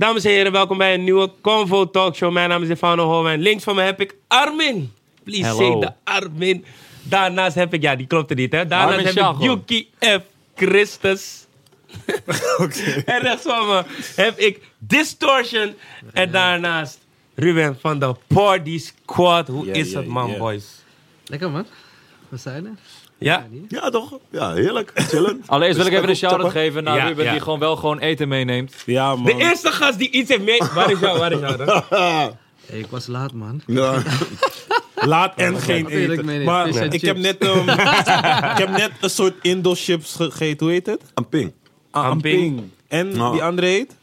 Dames en heren, welkom bij een nieuwe Convo Talkshow. Mijn naam is Stefano Holwijn. Links van me heb ik Armin. Please Hello. say de Armin. Daarnaast heb ik, ja, die klopt er niet, hè. Daarnaast Armin heb ik Yuki F. Christus. En rechts van me heb ik Distortion. En daarnaast Ruben van de Party Squad. Hoe is ja, het, man, boys? Lekker man. We zijn er. Ja? Ja, toch? Ja, heerlijk. Chillen. Allereerst wil ik even een shout-out geven naar Ja, Ruben, ja. die gewoon wel gewoon eten meeneemt. Ja, man. De eerste gast die iets heeft mee... Waar is jou, waar is jou dan? Hey, ik was laat man. Ja. Laat en geen eten. Maar ik heb, net, ehm, ik heb net een soort Indo-chips gegeten. Hoe heet het? Een ping. Ah, een Amping. ping. En die andere heet?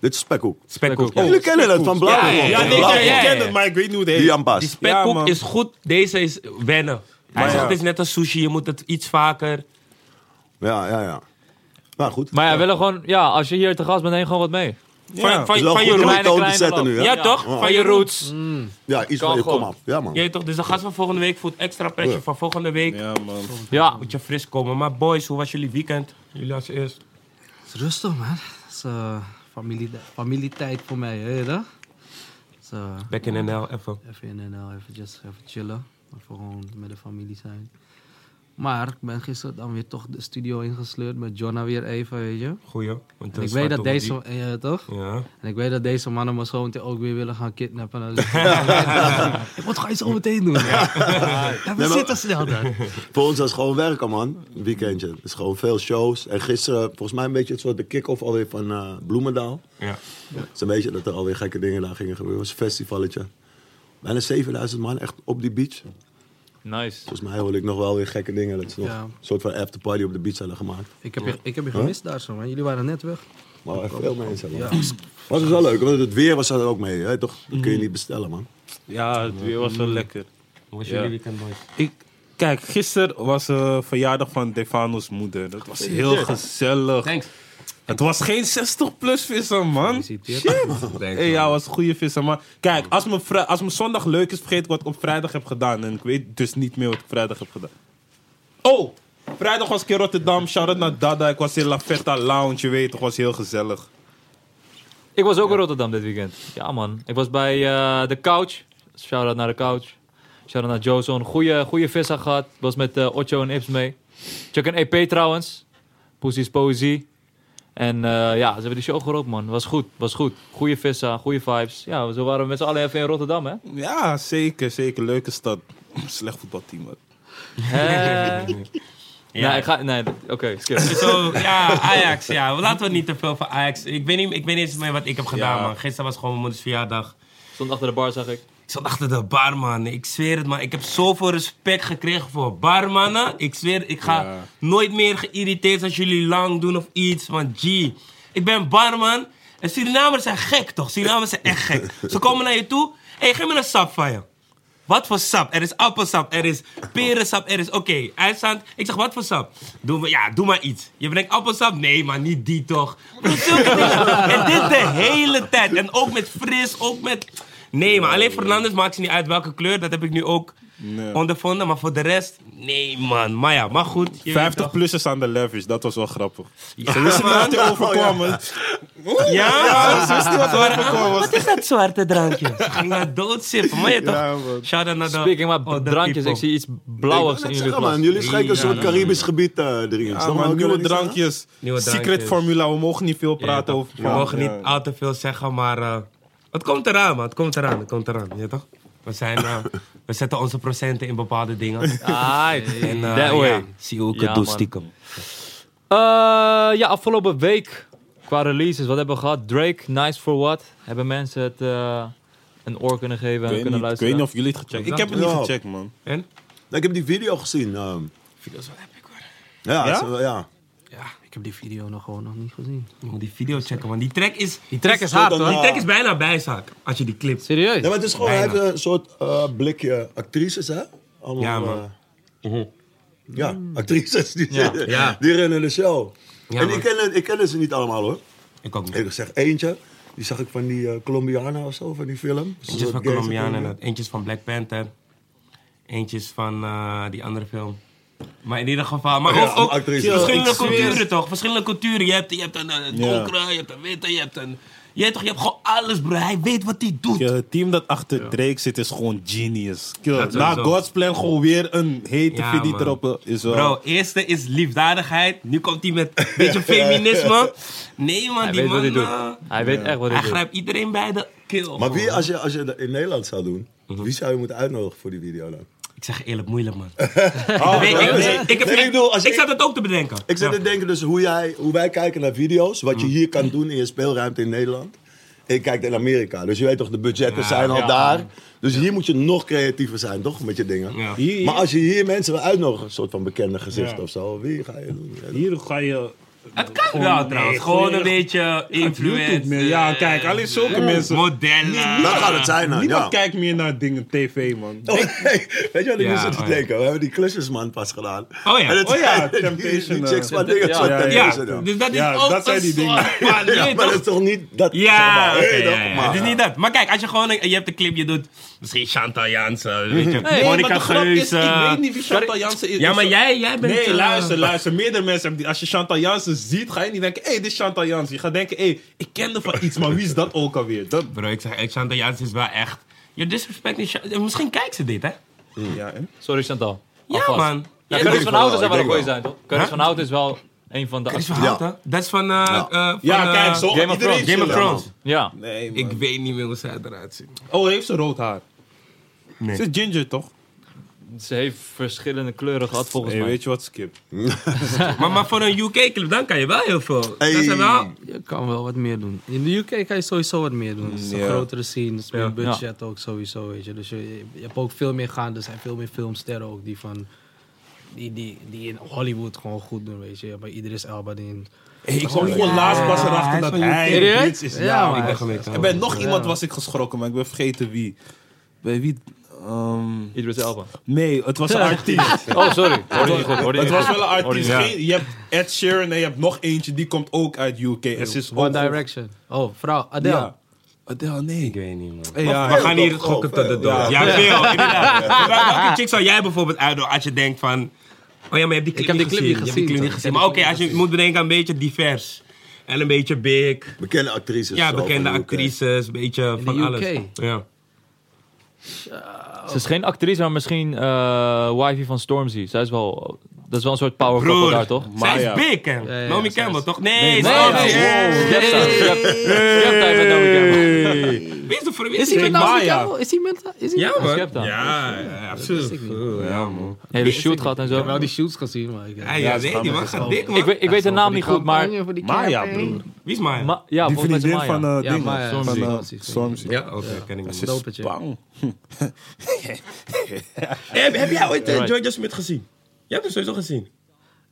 Dit is spekkoek. Spekkoek. Oh. Jullie kennen het van Blauw. Ja, ja, ja, Ja, nee, ja, ik ja, ja. ken het, maar ik weet niet hoe het heet. Die. Die spekkoek is goed. Deze is wennen. Hij Maar zegt het is net als sushi. Je moet het iets vaker... Ja, ja, ja. Maar goed. Maar ja, we willen gewoon, ja, als je hier te gast bent, neem gewoon wat mee. Van, Ja. van, van goed je roots. zetten nu, hè? Ja, Ja. toch? Ja. Van je roots. Ja, iets van je kom af. Ja, man. Ja, toch? Dus de gast van volgende week voelt extra pressure. Ja. Van volgende week Ja, man. Ja, moet je fris komen. Maar boys, hoe was jullie weekend? Jullie als eerst. Het is rustig man. Het is eh, familie, familietijd voor mij, hè eh, Back in NL, even. even in NL, eventjes, even chillen. Even gewoon met de familie zijn. Maar ik ben gisteren dan weer toch de studio ingesleurd met Jonna weer even, weet je. Goeie. Want En ik weet dat deze, ja, toch? Ja. En ik weet dat deze mannen me zo meteen ook weer willen gaan kidnappen. Dus Wat ga je zo meteen doen? Ja, we maar- zitten snel dan. Voor ons was het gewoon werken, man. Een weekendje. Het is gewoon veel shows. En gisteren, volgens mij een beetje het soort de kick-off alweer van eh, Bloemendaal. ja. Het is een beetje dat er alweer gekke dingen daar gingen gebeuren. Het was een festivalletje. Bijna 7000 man, echt op die beach. nice. Volgens mij hoorde ik nog wel weer gekke dingen. Dat ze nog Ja. een soort van afterparty op de beach hadden gemaakt. Ik heb, je, ik heb je gemist daar zo, man. Jullie waren net weg. Maar echt veel mensen. Man. Ja. Was dus wel leuk, want het weer was er ook mee. Hè? Toch? Dat kun je niet bestellen, man. Ja, het weer was wel lekker. Hoe was Ja. jullie weekend, boys? Ik, kijk, gisteren was de verjaardag van Defano's moeder. Dat was heel gezellig. Thanks. Het was geen 60-plus visser, man. Gefeliciteerd. Hey, ja, was een goede visser. Maar kijk, als mijn, als mijn zondag leuk is, vergeet ik wat ik op vrijdag heb gedaan. En ik weet dus niet meer wat ik vrijdag heb gedaan. Oh, vrijdag was ik in Rotterdam. Shout-out naar Dada. Ik was in La Feta Lounge, je weet toch, was heel gezellig. Ik was ook in Rotterdam dit weekend. Ja man, ik was bij eh, de Couch. Shout-out naar de Couch. Shout-out naar Jozo. Goeie, goeie vissa gehad. Ik was met eh Ocho en Ips mee. Check een EP trouwens. Pussy's Poëzie. En eh, ja, ze hebben die show gerookt man. Was goed, was goed. Goeie vissa, goede vibes. Ja, zo waren we met z'n allen even in Rotterdam hè. Ja, zeker, zeker. Leuke stad. Slecht voetbalteam, man. Ja. Nee, ik ga... Nee, oké, skip. Zo, ja, Ajax. Ja, laten we niet te veel van Ajax. Ik weet niet, ik weet niet eens meer wat ik heb gedaan, Ja. man. Gisteren was gewoon mijn moeders verjaardag. Stond achter de bar, zag ik. Ik zat achter de bar, man. Ik zweer het, man. Ik heb zoveel respect gekregen voor barmannen. Ik zweer, ik ga Ja. nooit meer geïrriteerd als jullie lang doen of iets. Want G, ik ben barman. En Surinamers zijn gek, toch? Surinamers zijn echt gek. Ze komen naar je toe. Hé, hey, geef me een sap van je. Wat voor sap? Er is appelsap, er is perensap, er is... Oké, eindstand. Ik zeg, wat voor sap? Doe, maar- ja, doe maar iets. Je brengt appelsap? Nee, maar niet die toch. En dit de hele tijd. En ook met fris, ook met... Nee, maar alleen Fernandes maakt ze niet uit welke kleur. Dat heb ik nu ook Nee. ondervonden. Maar voor de rest, nee man. Maar ja, maar goed. je weet 50 toch. plussers aan de leverage, dat was wel grappig. Ja, Ze wisten niet wat er overkwam. Ja, ze wisten niet wat er overkwam. Wat is dat zwarte drankje? Ze gingen doodsippen. Maar je toch? Ja. Shout-out naar de Speaking drankjes, people. ik zie iets Ik blauwigs in jullie glas. man. Jullie schenken een Ja, soort Caribisch gebied eh. Ja, ik nieuwe drankjes. Secret formula, we mogen niet veel praten Ja, over. We mogen niet al te veel zeggen, maar eh, het komt eraan, man. Het komt eraan, het komt eraan. Ja, toch? We, zijn, eh, we zetten onze procenten in bepaalde dingen. Ah, En eh, that way. ja, zie je hoe ik Ja, het doe, man. stiekem. Eh, ja, afgelopen week qua releases, wat hebben we gehad? Drake, Nice for What. Hebben mensen het eh, een oor kunnen geven en Ik kunnen niet, ik luisteren? weet niet of jullie het gecheckt Ik heb het niet Ja. gecheckt, man. En? Ik heb die video gezien. ehm. Video's wel epic, hoor. ja, Ja? is ja. Ik heb die video nog gewoon nog niet gezien. je moet die video checken, man. Die track is... Die track is hard hoor. Die track is bijna bijzaak, als je die clipt. Serieus? Ja, maar het is gewoon, hij Bijna. heeft een soort eh, blikje actrices, hè? Allemaal, Ja, man. eh, ja, actrices die, Ja, ja. die rennen de show. Ja, en man. ik ken, ik ken ze niet allemaal, hoor. Ik ook niet. Ik zeg eentje. Die zag ik van die eh Colombianen of zo, van die film. Een Eentjes soort van film. inderdaad. eentjes van Black Panther. Eentjes van eh, die andere film. Maar in ieder geval, maar Ja, ook, verschillende culturen toch? Verschillende culturen. Je hebt, je hebt een, eh, Ja. donkere, je hebt een witte, je hebt een Je, toch, je hebt gewoon alles, bro. Hij weet wat hij doet. Kill, Het team dat achter Drake zit is gewoon genius. Na. God's Plan gewoon weer een hete Ja, video erop. Is wel... Bro, eerste is liefdadigheid. Nu komt hij met een beetje feminisme. Nee, man, Hij die weet wat man... hij doet. eh, Hij weet echt wat hij hij doet. grijpt iedereen bij de kill. Maar wie, als je, als je dat in Nederland zou doen, Mhm. wie zou je moeten uitnodigen voor die video dan? Ik zeg eerlijk, moeilijk, man. Oh, ik, ik, ik, heb- nee, ik bedoel, als ik ik- zat het ook te bedenken. Ik zit Ja. te denken dus hoe, jij, hoe wij kijken naar video's, wat je Mhm. hier kan doen in je speelruimte in Nederland. En je kijkt in Amerika. Dus je weet toch, de budgetten Ja, zijn al ja. daar. Dus hier moet je nog creatiever zijn, toch? Met je dingen. Ja. Hier, Maar als je hier mensen wil uitnodigen, een soort van bekende gezicht Ja. of zo, wie ga je doen? hier ga je... Het kan Gewoon- wel, trouwens. nee, Gewoon een beetje influencer. Meer. Ja, kijk, alleen zulke mensen. Modellen. Dat gaat het zijn dan, Niemand ja. kijkt meer naar dingen tv, man. Oh. Weet je wat ik Ja, te oh ja. denken? We hebben die klusjesman pas gedaan. Oh ja. Het Oh ja, die- Temptation, Die, chicks eh, van dingen ja, van Temptation. Dus dat is Ja, ook dat zijn die dingen. maar dat is toch niet dat... Ja, maar, maar- het is niet dat. Maar kijk, als je gewoon, je hebt een clip, je doet misschien Chantal Jansen, weet je, Nee, Monica maar Geuze. ik weet niet wie Chantal Jansen is. Ja, maar jij, jij bent... Nee, eh, luister, luister. Meerdere mensen hebben die. Als je Chantal Jansen ziet, ga je niet denken: hé, hey, dit is Chantal Jansen. Je gaat denken: hé, hey, ik kende van iets, maar wie is dat ook alweer? Dat, Bro, ik zeg echt, Chantal Jansen is wel echt... Je disrespect niet... Cha- Misschien kijkt ze dit, hè? ja, hè? Sorry Chantal. Ja, Alvast. man. Ja, Curtis denk van Houten zou wel een goeie zijn, toch? Curtis Huh? van Houten is wel een van de... Van Ja. Houten? Dat is van... eh, Ja. eh, van, Ja, eh, kijk, zo. Game of Thrones. Game of Thrones. Ja. Nee, man. Ik weet niet meer hoe zij eruit ziet. Oh, heeft ze rood haar? Nee. Ze is ginger, toch? Ze heeft verschillende kleuren gehad volgens Hey, mij. weet je wat, Skip? Maar, maar voor een UK-clip, dan kan je wel heel veel. Hey. Dat zijn wel... Je kan wel wat meer doen. In de UK kan je sowieso wat meer doen. Het is een Ja. grotere scene, het is meer Ja. budget ook sowieso, weet je. Dus je, je hebt ook veel meer gaan. Er zijn veel meer filmsterren ook die van... Die, die, die in Hollywood gewoon goed doen, weet je. Bij Idris Elba die in... Hey, ik kwam gewoon laatst pas erachter dat hij Brits is. Ja, ik ben nog Ja. iemand was ik geschrokken, maar ik ben vergeten wie. Bij wie? Ehm, Idris Elba. nee, het was een artiest. Oh, sorry. Hoorde je niet goed. Hoorde je Het was wel een artiest. je hebt Ed Sheeran en je hebt nog eentje, die komt ook uit UK. Is One ook- Direction. Oh, vrouw, Adele. Ja. Adele, nee. Ik weet niet, man. Hey, ja, We gaan hier toch, gokken tot de dood. Ja, veel, Welke chick zou jij bijvoorbeeld uitnodigen als je denkt van... Oh ja, maar je hebt die clip, heb die niet clip niet gezien. Je hebt die gezien, clip niet gezien. Ik Maar heb oké, als je moet bedenken aan een beetje divers. En een beetje big. Bekende actrices. Ja, bekende actrices. Een beetje In van alles. UK. Ja. Ze is geen actrice, maar misschien eh wifey van Stormzy. Zij is wel... Dat is wel een soort power couple Broer, daar, toch? zij is big, hè? Ja, ja, Naomi zij Campbell, is- toch? Nee, Nee, nee. Skep tijd met Naomi Campbell. Wie is de voor wie Is hij met Maya. Naomi Campbell? Is hij met... Is hij Ja, met- man. Dan. Ja, ja, absoluut. Ja, man. Hele shoot gehad en Ik heb zo. wel die shoots gezien, maar ik... Ja, weet man gaat dik, man. Ik weet, ik weet de naam niet goed, maar... Maya, broer. Wie is Maya? Ma- ja, Die volgens mij vriendin van Maya. eh Ja, dingen. Maya. Van, Stormzy. eh, Stormzy. Ja, oké, ken ik Ze niet. is bang. Heb, heb jij ooit eh, Right. Georgia Smith gezien? Je hebt hem sowieso gezien.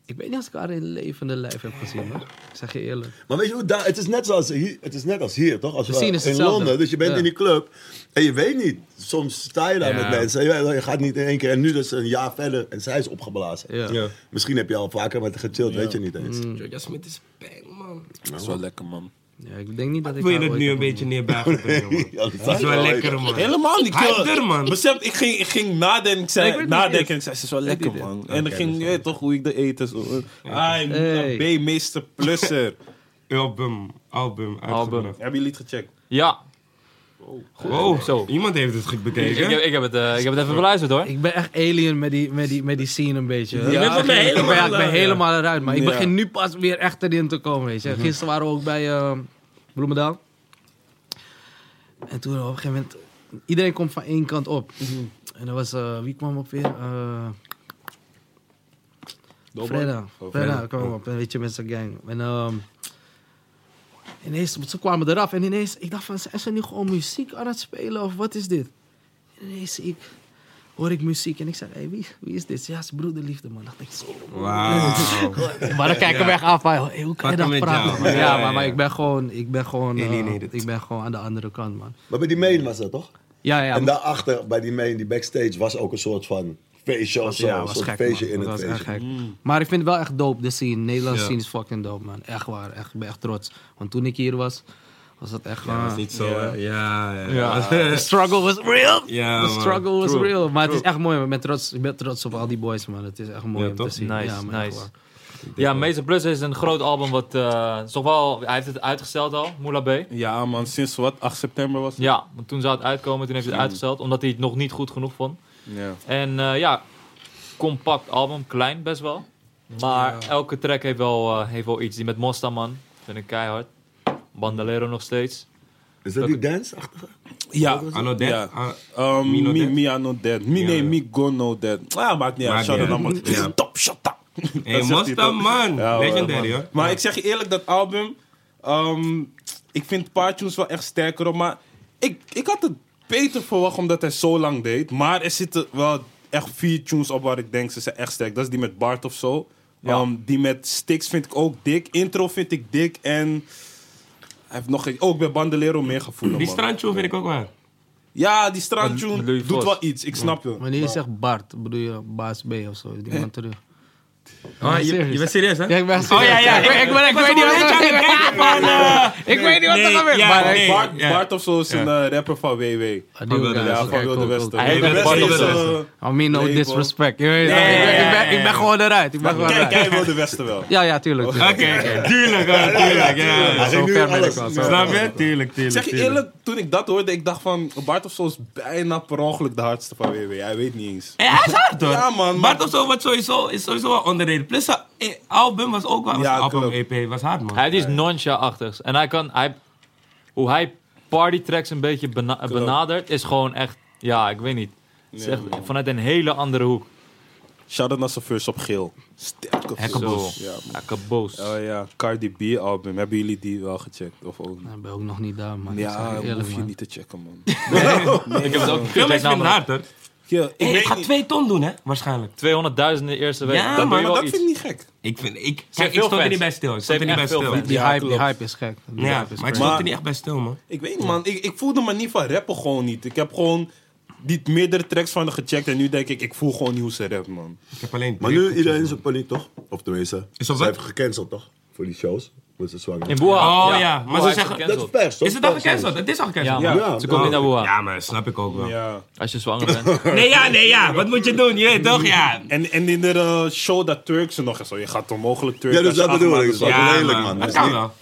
Ik weet niet als ik haar in levende lijf heb gezien, hoor. Ik zeg je eerlijk. Maar weet je hoe daar, het is net zoals hier, het is net als hier, toch? Als we in hetzelfde. Londen, dus je bent Ja. in die club en je weet niet. Soms sta je daar Ja. met mensen, en je, je gaat niet in één keer en nu dus een jaar verder en zij is opgeblazen. Ja. Ja. Misschien heb je al vaker met haar gechilled, weet je niet eens. Georgia Smith is bang, man. Dat is wel lekker, man. Ja, ik denk niet dat ik Wil je het nu een beetje neerbuigen? Ja, dat Dat is wel lekker, man. Helemaal niet. Hij kill. er, man. Besef, ik ging, ik ging nadenken, ik zei, Nee, ik nadenken ik zei, ze is wel lekker, man. En dan ging, je weet toch hoe ik de eten zo. Ai, Hey. B, meester plusser. Album, album, Album. Heb je lied gecheckt? Ja. Wow, Zo. iemand heeft het goed Ik, bekeken. ik, ik heb het, eh, ik heb het even beluisterd, hoor. Ik ben echt alien met die, met die, met die scene een beetje. Je bent van mij ik ben, helemaal, ik ben eh, helemaal eruit, maar ik Ja. begin nu pas weer echt erin te komen, weet je. Gisteren waren we ook bij eh, Bloemendaal. En toen op een gegeven moment... Iedereen komt van één kant op. En er was... eh, wie kwam op weer? Eh Fredda. Oh, Fredda Fredda. kwam op, weet je, met zijn gang. En ehm ineens, ze kwamen eraf en ineens, ik dacht van, is er nu gewoon muziek aan het spelen of wat is dit? En ineens zie ik, hoor ik muziek en ik zeg, hey, wie, wie is dit? Ja, is broederliefde, man. dacht ik zo. Wauw. Maar dan kijken we echt af van, hey, hoe kan je dat praten? man? Ja, Ja, ja, maar, maar ja. ik ben gewoon, ik ben gewoon, eh, ik ben gewoon aan de andere kant, man. Maar bij die main was dat toch? Ja, ja. en daarachter, bij die main, die backstage, was ook een soort van feestje of zo. ja, een was gek, feestje man. in Dat het was echt gek. Maar ik vind het wel echt dope, de scene. Nederlandse Ja. scene is fucking dope, man. Echt waar. Echt, ik ben echt trots. Want toen ik hier was, was dat echt... Ja, dat is niet zo, hè? Ja, ja. Ja. The struggle was real. Ja, The man. struggle was True. real. Maar het is echt mooi. Ik ben trots, ik ben trots op al die boys, man. Het is echt mooi Ja, om toch? te zien. Nice, ja, man, echt nice. Ja, Mason Plus is een groot album wat uh, is toch wel... Hij heeft het uitgesteld al, Moula B. Ja, man, sinds wat? 8 september was het? Ja, want toen zou het uitkomen, toen heeft hij het uitgesteld. Omdat hij het nog niet goed genoeg vond. Ja. En eh, ja, compact album, klein best wel. Maar elke track heeft wel, eh, heeft wel iets. Die met Mosta, man. Vind ik keihard. Bandolero nog steeds. Is dat die dance-achtige? Ja. Anno Dead? Ja. Ah, Um, Me No me, Dead? not dead. Nee, me go no dead. Ah, maakt niet uit. Shout out. Top shot. up. Hey, Dat zegt hij Mosta, toch? man. Ja, Legendary, man. hoor. Maar Ja. ik zeg je eerlijk, dat album... ehm, ik vind paar tunes wel echt sterker op. Maar ik, ik had het beter verwacht omdat hij zo lang deed. Maar er zitten wel echt vier tunes op waar ik denk ze zijn echt sterk. Dat is die met Bart of zo. Ja. Ehm, die met Sticks vind ik ook dik. Intro vind ik dik. En hij heeft nog ook bij Bandolero meer gevoel. Die strandtune vind ik ook wel. Ja, die strandtune doet wel iets. Ik snap je. Wanneer je zegt Bart, bedoel je Baas B of zo? Is die man terug? Oh, je, serieus? je bent serieus, hè? Ja, ik ben Oh ja, ja. Ik, ik, ik, ik weet niet wel wat van... eh, Ik weet niet wat er gebeurt. maar nee. ik- Bart, of zo is een eh, rapper van WW. Van Wilde Westen. Ja, oké, van Wilde Westen. cool. Hij Bart of is, eh, I mean, no disrespect. Ik, ben, ik, ik gewoon eruit. Ik ben gewoon Kijk, eruit. jij Wilde Westen wel. Ja, ja, tuurlijk. Oké, tuurlijk. Tuurlijk. Ja. Zo ver ben ik wel. Snap je? Tuurlijk, tuurlijk. Zeg je eerlijk, toen ik dat hoorde, ik dacht van... Bart of zo is bijna per ongeluk de hardste van WW. Hij weet niet eens. Hij is hard hoor. Ja, man. Bart of zo wordt sowieso, is wel onderreden. Plus zijn album was ook wel, Ja, album. EP was hard man. Hij iets noncha-achtigs. En hij kan... Hij, hoe hij partytracks een beetje bena- benadert, is gewoon echt... Ja, ik weet niet. Het is echt vanuit een hele andere hoek. Shout-out naar zijn first op geel. Sterke Hekkenbos. Zo. Ja, kaboos. Oh ja, Cardi B album. Hebben jullie die wel gecheckt? Of ook? Ik ben ook nog niet daar, man. Ja, je dat hoef je man. niet te checken, man. ik heb het ook Veel mensen gecheckt, vinden ik Hey, ik weet ga niet. twee ton doen hè, waarschijnlijk. 200.000 in de eerste week. Ja, dat man, doe je Maar wel dat iets. vind ik niet gek. Ik, vind, ik, kijk, ik stond er niet bij stil. Ik stond er niet hebben bij stil. Die, Ja, hype, die hype is gek. Die Ja, hype is maar ik stond er niet echt bij stil man. Ik weet niet, man. Ik, ik voelde me niet van rappen gewoon niet. Ik heb gewoon die meerdere tracks van gecheckt. En nu denk ik, ik voel gewoon niet hoe ze rap, man. Ik heb alleen Maar nu iedereen is op paniek, toch? Of tenminste, Is ze dat wat? heeft gecanceld, toch? Voor die shows. Met ze zwanger. In Wuhan. Oh, ja, maar ze zeggen-. Dat is pers, toch? Is het al gecanceld? Het is al Ja, gecanceld. man. Ja. Ze komt niet naar Wuhan. Ja, maar dat snap ik ook wel. Ja. Als je zwanger bent. Nee, ja, nee, ja. Wat moet je doen? Je weet toch? Ja. En, en in de eh, show dat Turk ze nog eens zo. Je gaat onmogelijk Turk. Ja, dus dat bedoel ik. Dat is wel Ja, lelijk, man. Is kan wel.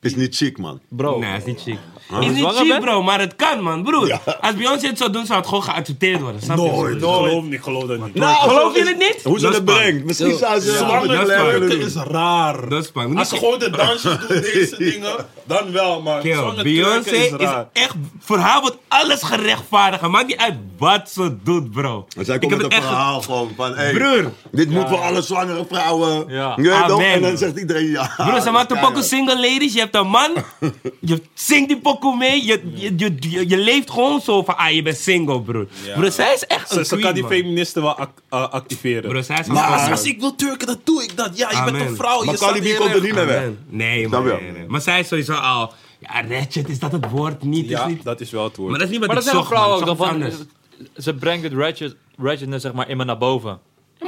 Is niet chic, man. Bro. Nee, is niet chic. Huh? is niet Zwanger chic, bent? bro, maar het kan, man, broer. Ja. Als Beyoncé het zou doen, zou het gewoon geaccepteerd worden. Snap je? Nooit. Ik geloof niet, ik geloof dat niet. Nou, Geloof je het niet? Hoe ze Dat het brengt. Misschien zou ze Ja, zwanger dat is raar. Dat is spannend. Als ze gewoon de dansjes doen, deze dingen, dan wel, zwanger Beyoncé is, is echt... Voor haar wordt alles gerechtvaardigd. Maakt niet uit wat ze doet, bro. Maar zij Ik komt heb met het een echt... verhaal gewoon van, hey, Broer. dit moet voor alle zwangere vrouwen. Ja. Je. En dan zegt iedereen ja. Broer, ze maakt een Keihard. single ladies. Je hebt een man. Je zingt die pokoe mee. Je, je, je, je, je leeft gewoon zo van, ah, je bent single, broer. Broer, zij is echt Ze, een ze kan queen, die man. feministen wel ac- uh, activeren. Broer, zij is een maar queen. als ik wil turken, dan doe ik dat. Ja, je bent Amen. een vrouw. Maar je Cardi staat B komt er niet meer weg. Amen. Nee, man. je? Nee, nee. Maar zij is sowieso al... Ja, ratchet, is dat het woord? Niet, is Ja, niet... dat is wel het woord. Maar dat is niet wat Maar ik dat zeggen zocht, vrouwen ook dan Ik van... zocht iets anders. Ze brengt het ratchet, ratchetness zeg maar in me naar boven.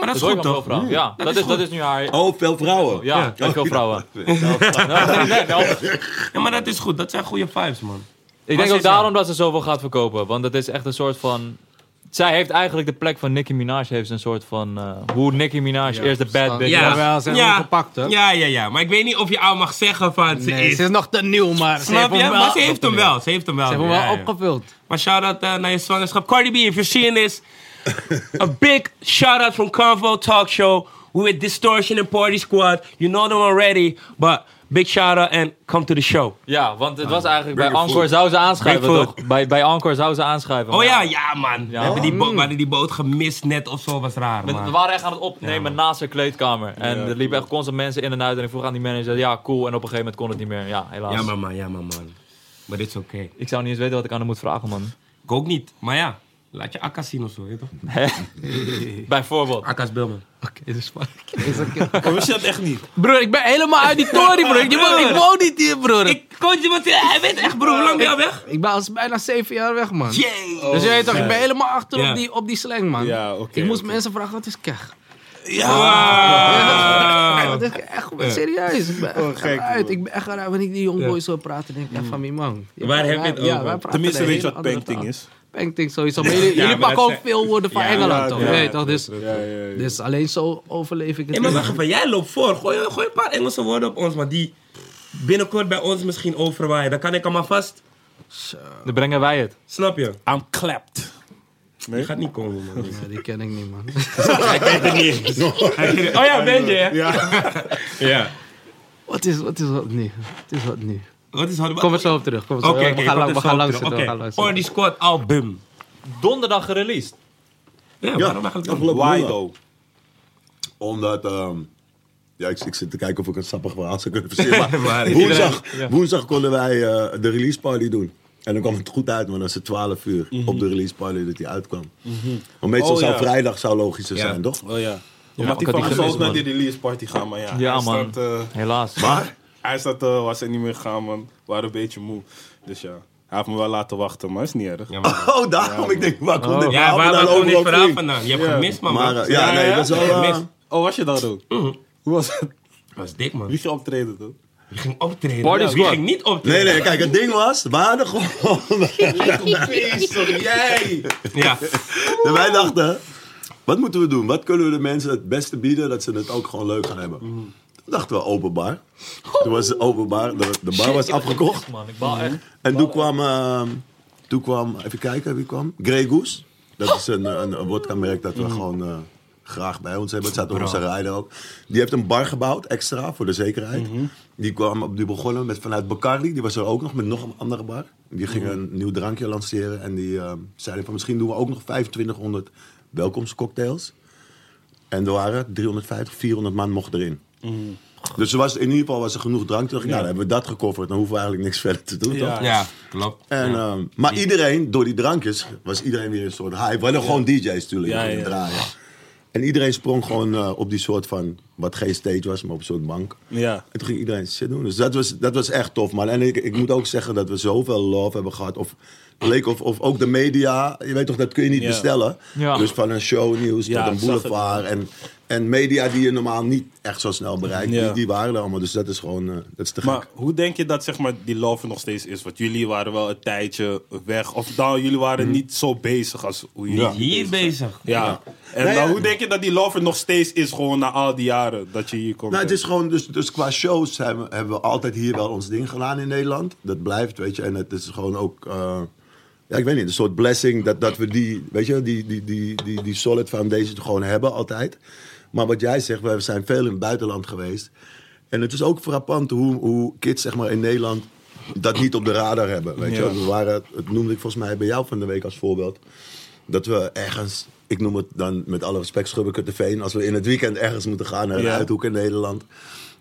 Ja, maar dat is Dat goed, toch? vrouwen. Ja, dat, is is, dat is nu haar... Oh, veel vrouwen. Ja, Ja. veel vrouwen. Veel nee. Ja, maar dat is goed. Dat zijn goede vibes, man. Ik Maar denk ze ook ja. daarom dat ze zoveel gaat verkopen. Want het is echt een soort van... Zij heeft eigenlijk de plek van Nicki Minaj. Heeft ze een soort van... eh, hoe Nicki Minaj eerst de bad bitch Ja. was. Jawel, ze gepakt, hè? Ja, ja, ja. Maar ik weet niet of je al mag zeggen van ze Nee, is... ze is nog te nieuw, maar ze Snap heeft je? hem wel Maar ze heeft hem wel. Ze heeft hem wel. Ze hebben hem Ja, wel ja. opgevuld. Maar shout-out uh, naar je zwangerschap. Cardi B, if you're seeing this, a big shout-out from Convo Talk Show. We with Distortion and Party Squad. You know them already, but big shout-out and come to the show. Ja, want het was eigenlijk bij Encore zou ze it toch? Bij, bij Encore zou ze aanschrijven. Oh ja, ja man. We hebben die, Mm. bo- we hadden die boot gemist net of zo, was raar. We, man. we waren echt aan het opnemen Ja, naast haar kleedkamer. En Ja, er liepen echt constant mensen in en uit. En ik vroeg aan die manager, ja cool. En op een gegeven moment kon het niet meer. Ja, helaas. Ja maar man, ja maar man. Maar dit is oké. Ik zou niet eens weten wat ik aan hem moet vragen man. Ik ook niet. Maar ja, laat je akka zien of zo, weet je toch? Bijvoorbeeld. Akka's Bilman. Oké, dat is fuck. Oh, wist je dat echt niet? Broer, ik ben helemaal uit die tory, broer. Ik woon niet hier, broer. Ik, Ik kon je wat hij weet echt bro, hoe lang ben je al weg? ik ben al bijna zeven jaar weg, man. Jee. Dus je weet toch, ik ben helemaal achter Ja. op, die, op die slang, man. Ja, oké, ik moest mensen vragen, wat is kech? Ja. Dat denk ik echt serieus. Ik ben echt Oh, gek, man. Ik ben echt eruit. Wanneer ik die young boys hoor praten, denk ik echt van mijn man. Ja, Waar heb je het ja, over? Tenminste, weet je wat painting taal. is? Painting sowieso. Maar jullie, Ja, jullie maar pakken ook veel woorden van Ja, Engeland, ja, toch? weet toch? Dus, Ja, ja, ja. dus alleen zo overleef ik het. Hé, maar niet. wacht even, jij loopt voor. Gooi, gooi een paar Engelse woorden op ons, maar die binnenkort bij ons misschien overwaaien. Dan kan ik maar vast. Dan brengen wij het. Snap je? I'm clapped. Die gaat niet komen, man. Ja, die ken ik niet, man. Hij kijkt er niet Oh ja, ben je, hè? Ja. Ja. Wat is, wat is wat nu? Wat is wat nu? Wat is hard? Kom er zo op terug. Kom er Oké, zo. oké. we gaan, lang, we gaan langs die squad album. Donderdag gereleased. Ja, Ja, waarom eigenlijk Why though? Omdat, ehm, ja, ik, ik zit te kijken of ik een sappig verhaal zou kunnen verzinnen. Maar Maar- woensdag, woensdag konden wij eh, de release party doen. En dan kwam het goed uit, want dan is het 12 uur op de release party dat hij uitkwam. Want meestal Oh, zou ja. vrijdag zou logischer Ja. zijn, toch? Oh ja. hij had die mezelf naar die release party gaan, maar ja. Ja, man. Staat, eh, Helaas. Maar, hij staat, eh, was er niet meer gegaan, man. We waren een beetje moe. Dus ja, hij heeft me wel laten wachten, maar is niet erg. Ja, maar- oh, daarom, ik denk, waar komt dit Ja, waar, waar komt dit verhaal vandaan? Je hebt Ja. gemist, man. Maar, eh, ja, nee, dat is wel... Gemist. Oh, was je daar ook? Hoe was het? Dat was dik, man. Wie ging optreden toch? Wie ging optreden? Party Ja, ging niet optreden? Nee, nee, kijk, het ding was, we hadden gewoon... jij! Ja. En wij dachten, wat moeten we doen? Wat kunnen we de mensen het beste bieden dat ze het ook gewoon leuk gaan hebben? Toen dachten we open bar. Toen was het open bar, de, de bar was afgekocht. Man, ik baal echt. En toen kwam, ehm, toen kwam, even kijken wie kwam. Grey Goose. Dat is een, een, een wodka-merk dat we gewoon eh, graag bij ons hebben. Het staat op onze rijder ook. Die heeft een bar gebouwd, extra, voor de zekerheid. Die, kwam, die begonnen met, vanuit Bacardi. Die was er ook nog met nog een andere bar. Die gingen een nieuw drankje lanceren. En die ehm, zeiden van misschien doen we ook nog 2500 welkomstcocktails. En er waren 350, 400 man mocht erin. Dus er was, in ieder geval was er genoeg drank. Toen dacht ik, nou, dan hebben we dat gecoverd. Dan hoeven we eigenlijk niks verder te doen, Ja. toch? Ja, klopt. En, ehm, maar iedereen, door die drankjes, was iedereen weer een soort hype. We hadden gewoon DJ's natuurlijk Ja, ja. draaien. En iedereen sprong gewoon eh, op die soort van, wat geen stage was, maar op een soort bank. Ja. En toen ging iedereen shit doen. Dus dat was, dat was echt tof, man. En ik, ik moet ook zeggen dat we zoveel love hebben gehad. Of, leek of, of ook de media, je weet toch, dat kun je niet Ja. bestellen. Ja. Dus van een shownieuws Ja, tot een boulevard. En, en media die je normaal niet echt zo snel bereikt, Ja. die, die waren er allemaal. Dus dat is gewoon, eh, dat is te Maar gek. hoe denk je dat zeg maar, die love er nog steeds is? Want jullie waren wel een tijdje weg. Of nou, jullie waren niet zo bezig als hoe jullie Ja. Hier bezig. Ja. En Nee, dan, ja. hoe denk je dat die love er nog steeds is, gewoon na al die jaren dat je hier komt? Nou, het is gewoon, dus, dus qua shows hebben, hebben we altijd hier wel ons ding gedaan in Nederland. Dat blijft, weet je. En het is gewoon ook, eh, ja, ik weet niet, een soort blessing dat, dat we die, weet je, die, die, die, die, die solid foundation gewoon hebben altijd. Maar wat jij zegt, we zijn veel in het buitenland geweest. En het is ook frappant hoe, hoe kids, zeg maar, in Nederland dat niet op de radar hebben. Weet je, we waren, het noemde ik volgens mij bij jou van de week als voorbeeld. Dat we ergens, ik noem het dan met alle respect Schubbekutteveen, als we in het weekend ergens moeten gaan naar een Ja. uithoek in Nederland.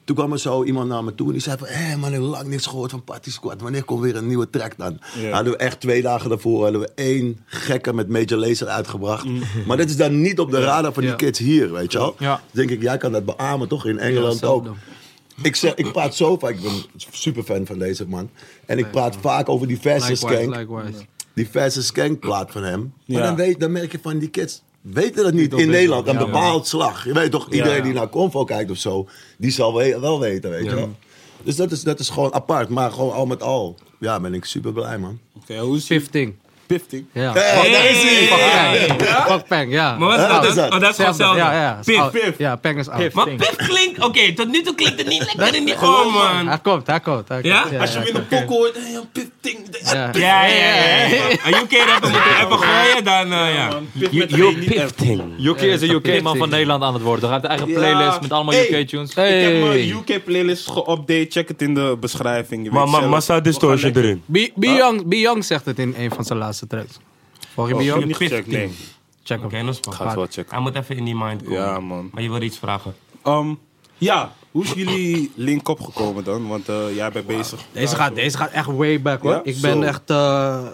Toen kwam er zo iemand naar me toe en die zei van... Hé man, ik heb lang niks gehoord van Party Squad. Wanneer komt weer een nieuwe track dan? Hadden we echt twee dagen daarvoor hadden we één gekke met Major Lazer uitgebracht. Maar dat is dan niet op de radar van die kids hier, weet je wel? Ja. Denk ik, jij kan dat beamen toch in Engeland ook. Ik, zeg, ik praat zo vaak, ik ben super fan van deze man. En ik praat vaak over die skank. likewise. Die verse skankplaat van hem. Maar Ja. dan, weet, dan merk je van die kids weten dat niet in Nederland. Een bepaald slag. Je weet toch, iedereen ja. die naar Convo kijkt of zo, die zal we- wel weten, weet je wel. Dus dat is, dat is gewoon apart. Maar gewoon al met al, ja, ben ik super blij, man. Oké, hoe is je Pifting. Ja. Hey, daar is hij! Fuck Peng. Fuck Peng, ja. Maar wat Ja, is dat? is dat? Oh, dat is gewoon Zelfde, hetzelfde. Ja, ja. Pif. Pif. Ja, Peng is oud. Maar. Pif klinkt... Oké, tot nu toe klinkt het niet lekker in die oor, man. Hij komt, hij komt. Hij Ja? komt. Als je hem in de pokoe hoort, pifting. Ja. Ja, ja, ja. ja. Een UK-rapper moet even gooien, dan eh, ja. man. Pif met You G, niet F. Pifting. Yuki is een Ja, UK-man van. Nederland aan het worden. Hij heeft een eigen Ja. playlist met allemaal. UK-tunes. Ik heb Hey. mijn UK-playlist geüpdate. Check het in de beschrijving. Je Maar. Massa Distortion erin. B- B Young, B Young zegt het in een van zijn laatste tracks. Volg je Oh, ik heb Young? niet gecheckt, nee. Check Oké, hem. dat is wel. Ga het wel checken. Hij moet even in die mind komen. Ja, man. Maar je wil iets vragen. Um, ja, hoe is jullie link opgekomen dan? Want eh, jij bent bezig. Deze gaat, deze gaat echt way back hoor. Ja? Ik ben echt... eh,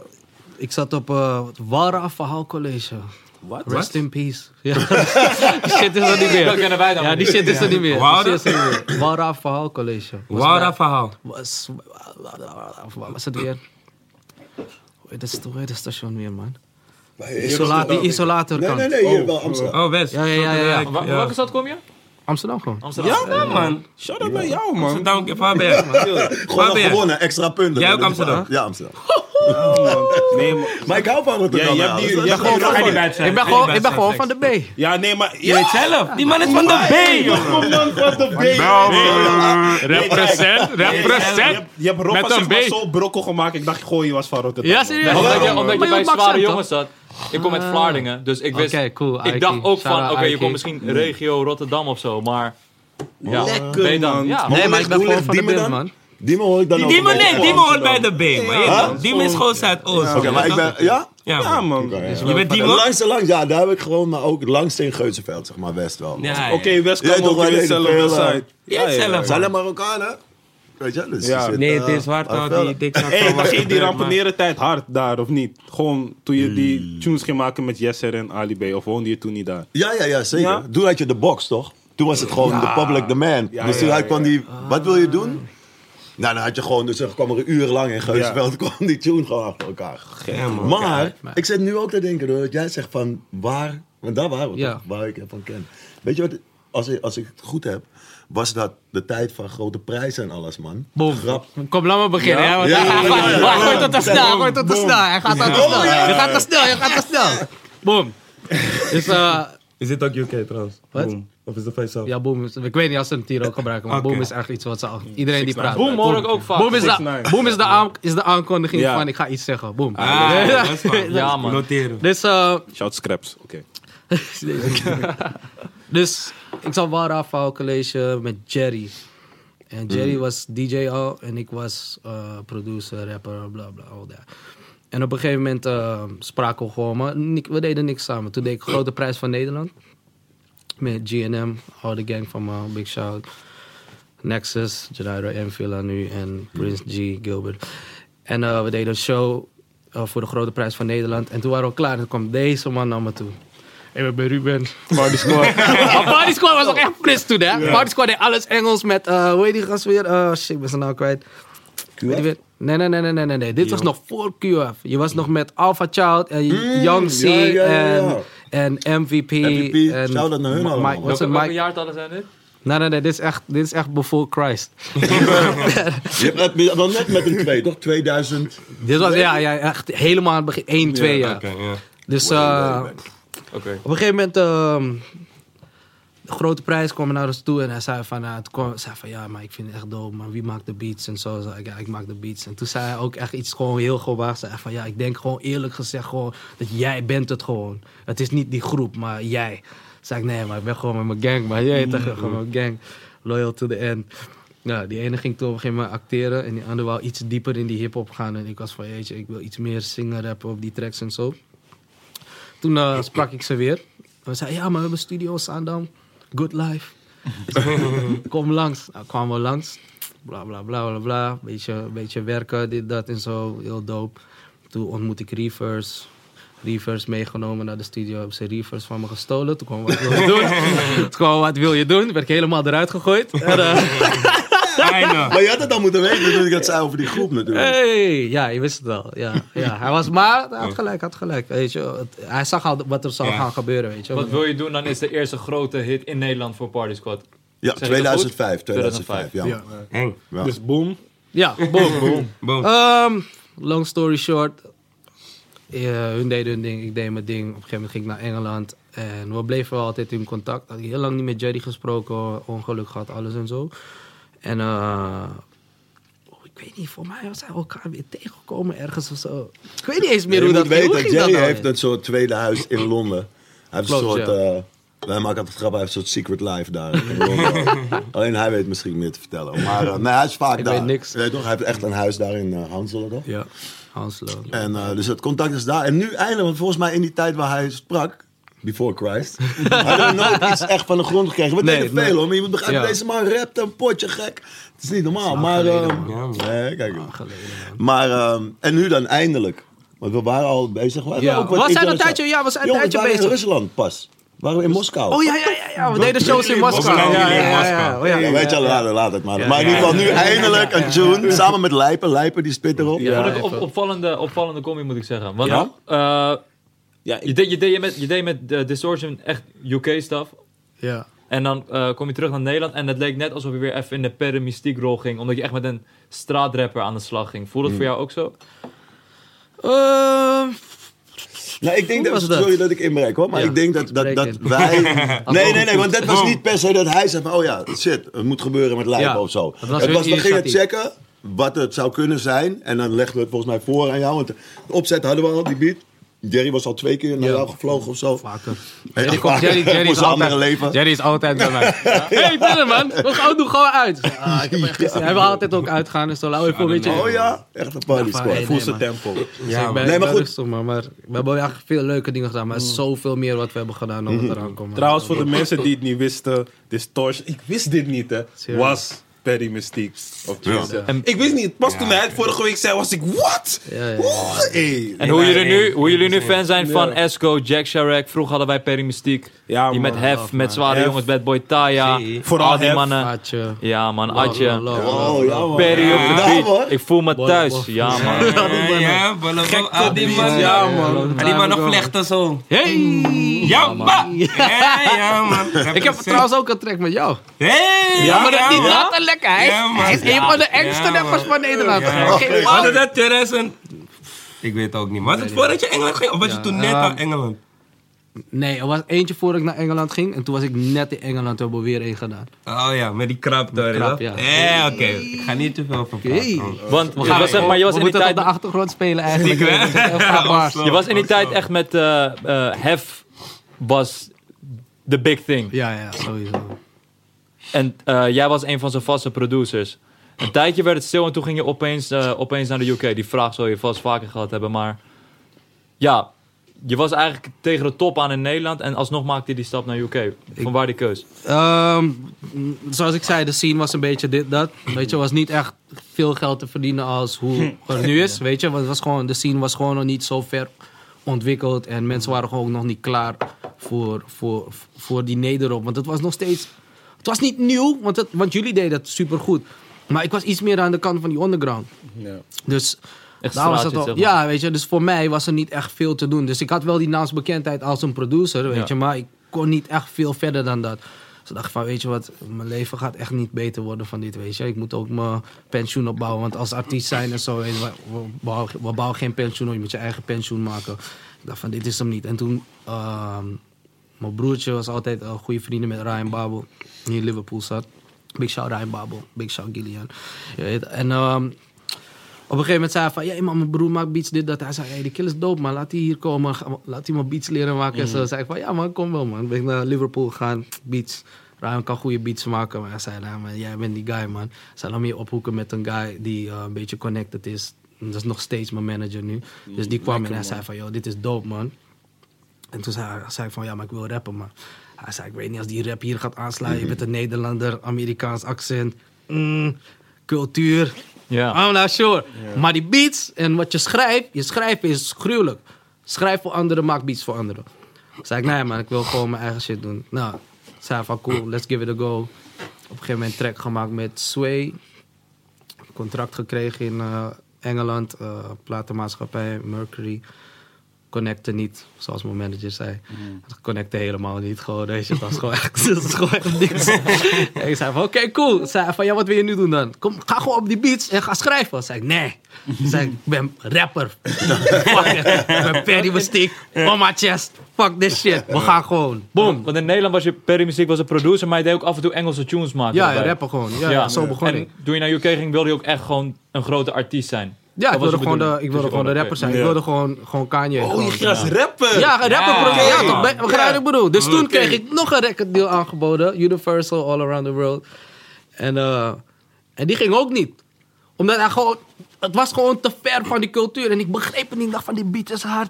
ik zat op eh het Wara Verhaal College. Wat? Rest in peace. Ja. die shit is er niet meer. Dat kennen wij dan Ja, die shit is er niet meer. Wara? Er Verhaal College. Wara verhaal. Was, wat was het weer? Heet het, hoe heet het station weer, man? Isolaat, die isolator Nee, nee, nee, hier wel Amsterdam. Oh, West. Ja, ja, ja, ja, ja. Wa- Welke stad kom je? Amsterdam gewoon. Amsterdam. Ja, man. Shout out bij jou, man. Amsterdam, je? Gewoon gewonnen, extra punten. Jij ook Amsterdam? Ja, Amsterdam. Nee, maar... Maar ik hou van Ja, Rotterdam. je hebt die... ja. Je hebt die het zijn. Ik ben gewoon, ik ben gewoon van de B. ja, nee, maar... Je weet zelf. Die man is van de B, jongen. man van de B. Represent, Je represent. hebt, je hebt Robba Met een zeg maar B. zo brokkel gemaakt. Ik dacht, gooi je was van Rotterdam. Ja, serieus? Omdat je, Ja, omdat maar je bij zware jongens zat. Ik kom uit Vlaardingen, dus ik wist... Oké, cool. Ik dacht ook van, oké, je komt misschien regio Rotterdam of zo, maar... Ja, Lekker, ben je dan? man. Ja. Nee, maar ik ben gewoon van de B, man. Diemen hoor ik dan ook. Nee. Diemen hoort bij de B, man. Diemen is gewoon Zuidoost. Oké, maar ik ben... Ja? Ja, Ja, man. man. Ja. Je bent Diemen? Langs en langs, ja, daar heb ik gewoon, maar ook langs in Geuzenveld, zeg maar, West wel. Ja, ja. Oké, West toch ook hele hetzelfde veel, side. Ja, hetzelfde. Zijn er Marokkanen? Weet je, dus Ja. zit, Nee, eh, het is aan al velden. die dik zak Hé, van hey, wat dan ging die rampeneren tijd hard daar, of niet? Gewoon toen je die tunes ging maken met Jesser en Ali B, of woonde je toen niet daar? Ja, ja, ja, zeker. Ja? Toen had je de box, toch? Toen was het gewoon de public demand. Ja, dus toen kwam die, wat wil je doen? Nou, dan had je gewoon, dus er kwam er een uur lang in Geuzenveld, kwam die tune gewoon achter elkaar. Ja, man. Maar, ik zit nu ook te denken, door dat jij zegt van waar, want daar waren we Ja. toch, waar ik van ken. Weet je wat, als ik, als ik het goed heb, was dat de tijd van grote prijzen en alles, man. Boom. Grap. Kom, laat me beginnen. Ja? hè, want Ja, ja, gaat- ja, ja. Hij gooit het te snel, het te snel. Hij gaat het te snel. Je gaat te snel, je gaat te snel. Boom. Dus, eh, Is dit ook UK trouwens? Wat? Boom. Of is dat van jezelf? ja, boom is, ik weet niet als ze het hier ook gebruiken, maar boom is echt iets wat ze al, iedereen die praat. Boom hoor ik ook vaak. Boom is, de, 6ix9ine. boom is, de aan, is de aankondiging van ik ga iets zeggen. Boom. Ah. Ja, man. Noteren. Dus, eh, Shout Scraps, oké. dus ik zat Warafouw College met Jerry. En Jerry Mm. was DJ al en ik was eh, producer, rapper, bla bla, al dat. En op een gegeven moment eh, spraken we gewoon, maar we deden niks samen. Toen deed ik Grote Prijs van Nederland. Met GNM, oude gang van me, Big Shout. Nexus, Jadairo en Villa nu en Prince G, Gilbert. En eh, we deden een show eh, voor de Grote Prijs van Nederland. En toen waren we klaar en toen kwam deze man naar me toe. Ik ben bij Ruben, Party Squad. Maar Party Squad was ook echt fris toen, hè? Party Squad deed alles Engels met, eh hoe heet die gast weer? Eh shit, ik ben zijn naam kwijt. Weet je weer? Nee, nee, nee, nee, nee, nee. Dit was nog voor QF. Je was nog met Alpha Child en Young C ja, ja, ja, ja. En, en MVP. MVP, en shout-out naar hun Ma- allemaal. Mike, Welke, welke jaartallen zijn dit? Nee, nee, nee, dit is echt, dit is echt before Christ. Je hebt wel net met een twee, toch? 2000. dit was, ja, ja, echt helemaal aan het begin. 1, 2 jaar. Oké, ja. Dus eh, Oké. op een gegeven moment, ehm, de grote prijs kwam naar ons toe en hij zei van, uh, het kwam, zei van, ja, maar ik vind het echt dope, maar wie maakt de beats en zo. Zei ik, ja, ik maak de beats. En toen zei hij ook echt iets gewoon heel gewaagd. Zei van, ja, ik denk gewoon eerlijk gezegd gewoon dat jij bent het gewoon. Het is niet die groep, maar jij. Zei ik, nee, maar ik ben gewoon met mijn gang, maar jij toch gewoon met mijn gang. Loyal to the end. Ja, die ene ging toen op een gegeven moment acteren en die andere wou iets dieper in die hip-hop gaan. En ik was van, jeetje, ik wil iets meer zingen, rappen op die tracks en zo. Toen eh, sprak ik ze weer. We zeiden, ja, maar we hebben studio's aan dan. Good life. Kom langs. Nou, kwamen we langs. Bla, bla, bla, bla, bla. Beetje, beetje werken, dit, dat en zo. Heel dope. Toen ontmoette ik Reavers. Reavers meegenomen naar de studio. Hebben ze Reavers van me gestolen. Toen kwam wat wil je doen? Toen kwam wat wil je doen? Werd ik helemaal eruit gegooid. En, eh, Einde. Maar je had het dan moeten weten toen ik dat zei over die groep natuurlijk. Hey, ja, je wist het wel. Ja, ja. Hij was maar, hij had gelijk, had gelijk. Weet je, Het- hij zag al wat er zou Ja. gaan gebeuren, weet je. Wat wil je doen? Dan is de eerste grote hit in Nederland voor Party Squad. Ja, Zeg ik dat 2005, goed? 2005, ja. Ja. Dus boom. Ja, boom, boom. Boom. Ehm, long story short. eh, hun deden hun ding, ik deed mijn ding. Op een gegeven moment ging ik naar Engeland. En we bleven wel altijd in contact. Had ik heel lang niet met Jerry gesproken. Ongeluk gehad, alles en zo. En eh, oh, ik weet niet, voor mij was hij elkaar weer tegengekomen ergens of zo. Ik weet niet eens meer hoe dat weten, ging Jerry dat nou heeft een soort tweede huis in Londen. Hij heeft een soort... ja. eh, wij maken altijd grap, hij heeft een soort secret life daar in Londen. Alleen hij weet misschien meer te vertellen. Maar eh, nee, hij is vaak Ik daar. weet niks. Weet toch, hij heeft echt een huis daar in uh, Hanselen, toch? Ja, Hanslo. En dus het contact is daar. En nu eindelijk, want volgens mij in die tijd waar hij sprak, before Christ, hadden we nooit iets echt van de grond gekregen. We Nee, deden nee. veel hoor, maar je moet begrijpen, Ja. deze man rapt een potje gek. Het is niet normaal, maar... geleden, eh, man. Ja, man. nee, kijk. Geleden, man. Maar, ehm, en nu dan eindelijk. Want we waren al bezig. We, Ja. ook wat We zijn een tijdje- ja, we zijn een tijdje in bezig. Rusland pas. Waren we in Moskou. Oh ja, ja, ja, ja. We deden shows in Moskou. Moskou. Ja, ja, in ja, ja, Moskou. Oh, ja. Weet je, laat het, laat het maar. maar in ieder geval nu eindelijk een tune. Samen met Lijpen. Lijpen die spit erop. Ja. Vond ik op, even. opvallende, opvallende combi moet ik zeggen. Want Ja? Je deed, je deed met, je deed met eh, Distortion echt UK-stuff. Ja. En dan eh, kom je terug naar Nederland en het leek net alsof je weer even in de Perre Mystiek rol ging. Omdat je echt met een straatrapper aan de slag ging. Voelde het voor jou ook zo? Ehm, Nou, ik denk dat, was dat? sorry dat ik inbreek hoor, maar Ja, ik denk dat, dat, dat wij... Nee, nee, nee, want dat was Boom. niet per se dat hij zei van, oh ja, shit, het moet gebeuren met lijpen Ja, of zo. dat was het was, we gingen initiatief. checken wat het zou kunnen zijn en dan legden we het volgens mij voor aan jou. Want de opzet hadden we al, die beat. Jerry was al twee keer naar Ja. jou gevlogen of zo. vaker. Jerry, komt, Jerry, Jerry, is altijd, leven. Jerry is altijd bij mij. hey, binnen man. We gaan doen gewoon uit. Ah, ik heb echt gezien. Hij wil altijd ook uitgaan. Dus dan we even een beetje... Oh ja, echt een party Ja, squad. hey, voel zijn tempo. Dus ik ben, Nee, maar goed. rustig, man. Maar we hebben echt veel leuke dingen gedaan. Maar er is zoveel meer wat we hebben gedaan dan wat eraan komt. Trouwens, voor de mensen die het niet wisten, Distortion, ik wist dit niet hè, was Perry Mystique. Ja. En- Ik wist niet, pas toen hij het vorige week zei, was ik, what? Ja, ja. Oeh, hey. En hoe jullie, nu, hoe jullie nu fan zijn van Ja. Esco, Jack Chirac. Vroeger hadden wij Perry Mystiek. Ja, die man. met Hef, love, met man. zware Hef. jongens, Bad Boy Taya. Zie. Vooral al die Hef. mannen. Atje. Ja man, Atje. Oh, ja, man. Perry op de Ja, beat. hoor. Ik voel me thuis. boy. Ja man. Ja, ja, ballen Gek al die. Ja, man. Al die mannen vlechten zo. Hey! Ja. Ja, ja, man. Ik heb trouwens ook een track met jou. Hey, Ja, maar dat niet man. Laat lekker. Hij is, Ja, man. hij is een van de engste rappers van Nederland. Het dat 2000? Ik weet het ook niet. Was het voordat je Engeland ging? Of was je toen net aan Engeland? Nee, er was eentje voor ik naar Engeland ging. En toen was ik net in Engeland. Toen hebben we weer één gedaan. Oh ja, met die krap daar. krap, ja. ja. Eh, oké. Ik ga niet te veel van praten. Want We je gaan was, zeg maar, je was we in die het op tijd, de achtergrond spelen eigenlijk. Je was in die tijd echt met eh, eh, Hef was the big thing. Ja, ja, sowieso. En eh, jij was een van zijn vaste producers. Een tijdje werd het stil en toen ging je opeens, eh, opeens naar de UK. Die vraag zul je vast vaker gehad hebben, maar... Ja, je was eigenlijk tegen de top aan in Nederland en alsnog maakte je die stap naar UK. Van waar die keus? Ehm, zoals ik zei, de scene was een beetje dit, dat. Weet je, was niet echt veel geld te verdienen als hoe het nu is. Weet je, want het was gewoon, de scene was gewoon nog niet zo ver ontwikkeld. En mensen waren gewoon nog niet klaar voor, voor, voor die nederop. Want het was nog steeds... Het was niet nieuw, want, het, want jullie deden het supergoed. Maar ik was iets meer aan de kant van die underground. Ja. Dus Echt daar was het straatje, al, zeg maar. ja, weet je, dus voor mij was er niet echt veel te doen. Dus ik had wel die naamsbekendheid als een producer, weet Ja. je, maar ik kon niet echt veel verder dan dat. Dus ik dacht van, weet je wat, mijn leven gaat echt niet beter worden van dit, weet je. Ik moet ook mijn pensioen opbouwen, want als artiest zijn en zo, weet je, we, we, bouwen, we bouwen geen pensioen op, je moet je eigen pensioen maken. Ik dacht van, dit is hem niet. En toen, ehm, mijn broertje was altijd een goede vrienden met Ryan Babel, die in Liverpool zat. Big shout Ryan Babel, big shout Gillian. En ehm, op een gegeven moment zei hij van, ja man, mijn broer maakt beats, dit, dat. Hij zei, hey, die kill is dope man, laat hij hier komen, laat hij me beats leren maken. En zo zei ik van, ja man, kom wel man. Ben ik naar Liverpool gegaan, beats. Ryan kan goede beats maken, maar hij zei, nou, man, jij bent die guy man. Hij zei, laat me je ophoeken met een guy die eh, een beetje connected is. Dat is nog steeds mijn manager nu. Dus die kwam en hij zei van, yo, dit is dope man. En toen zei, zei ik van, ja, maar ik wil rappen, man. Hij zei, ik weet niet, als die rap hier gaat aanslaan, je bent een Nederlander, Amerikaans accent, mm, cultuur. Ja. I'm not sure. Maar die beats en wat je schrijft, je schrijven is gruwelijk. Schrijf voor anderen, maak beats voor anderen. Zei ik, nee man, ik wil gewoon mijn eigen shit doen. Nou, zei hij van, cool, let's give it a go. Op een gegeven moment track gemaakt met Sway. Contract gekregen in eh, Engeland, eh platenmaatschappij, Mercury. Connecte niet, zoals mijn manager zei. Het connecte helemaal niet. Gewoon, weet je, het was gewoon echt, het was gewoon echt niks. en ik zei van, oké, cool. Zei van, ja, wat wil je nu doen dan? Kom, ga gewoon op die beats en ga schrijven. Zei ik, nee. Zei ik, ik ben rapper. Fuck it. Ik ben Perry Mystique. On my chest. Fuck this shit. We gaan gewoon. Boom. Want in Nederland was je Perry was een producer, maar je deed ook af en toe Engelse tunes maken. Ja, rappen gewoon. Ja, ja, zo begon en ik. toen je naar UK ging, wilde je ook echt gewoon een grote artiest zijn. Ja, ik wilde de gewoon de, ik wilde gewoon de rapper zijn. Ja. Ik wilde gewoon, gewoon Kanye. Oh, gewoon. je ging als rapper. Ja, een rapper. Ja, Ja, ja, toch? Be- Begrijp je wat ik bedoel? Dus toen kreeg ik nog een recorddeal aangeboden. Universal, All Around the World. En, eh, en die ging ook niet. Omdat hij gewoon... Het was gewoon te ver van die cultuur. En ik begreep het niet. Ik dacht van, die beat is hard.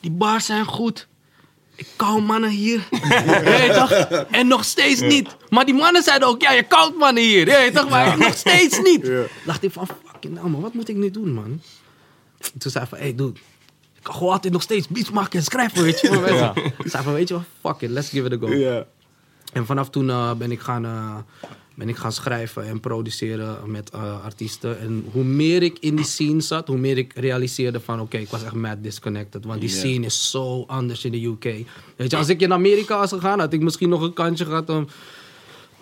Die bars zijn goed. Ik kou mannen hier. Ja, je toch? En nog steeds niet. Maar die mannen zeiden ook, ja, je koudt mannen hier. Ja, je toch? Maar nog steeds niet. Dacht ik van, fucking nou man, wat moet ik nu doen, man? Toen zei hij van, hey dude, ik kan gewoon altijd nog steeds beats maken en schrijven, weet je wel. Ja. Zei van, weet je wat, fuck it, let's give it a go. En vanaf toen eh, ben ik gaan, eh, ben ik gaan schrijven en produceren met eh, artiesten. En hoe meer ik in die scene zat, hoe meer ik realiseerde van... oké, ik was echt mad disconnected. Want die scene is zo anders in de UK. Weet je, als ik in Amerika was gegaan, had ik misschien nog een kantje gehad om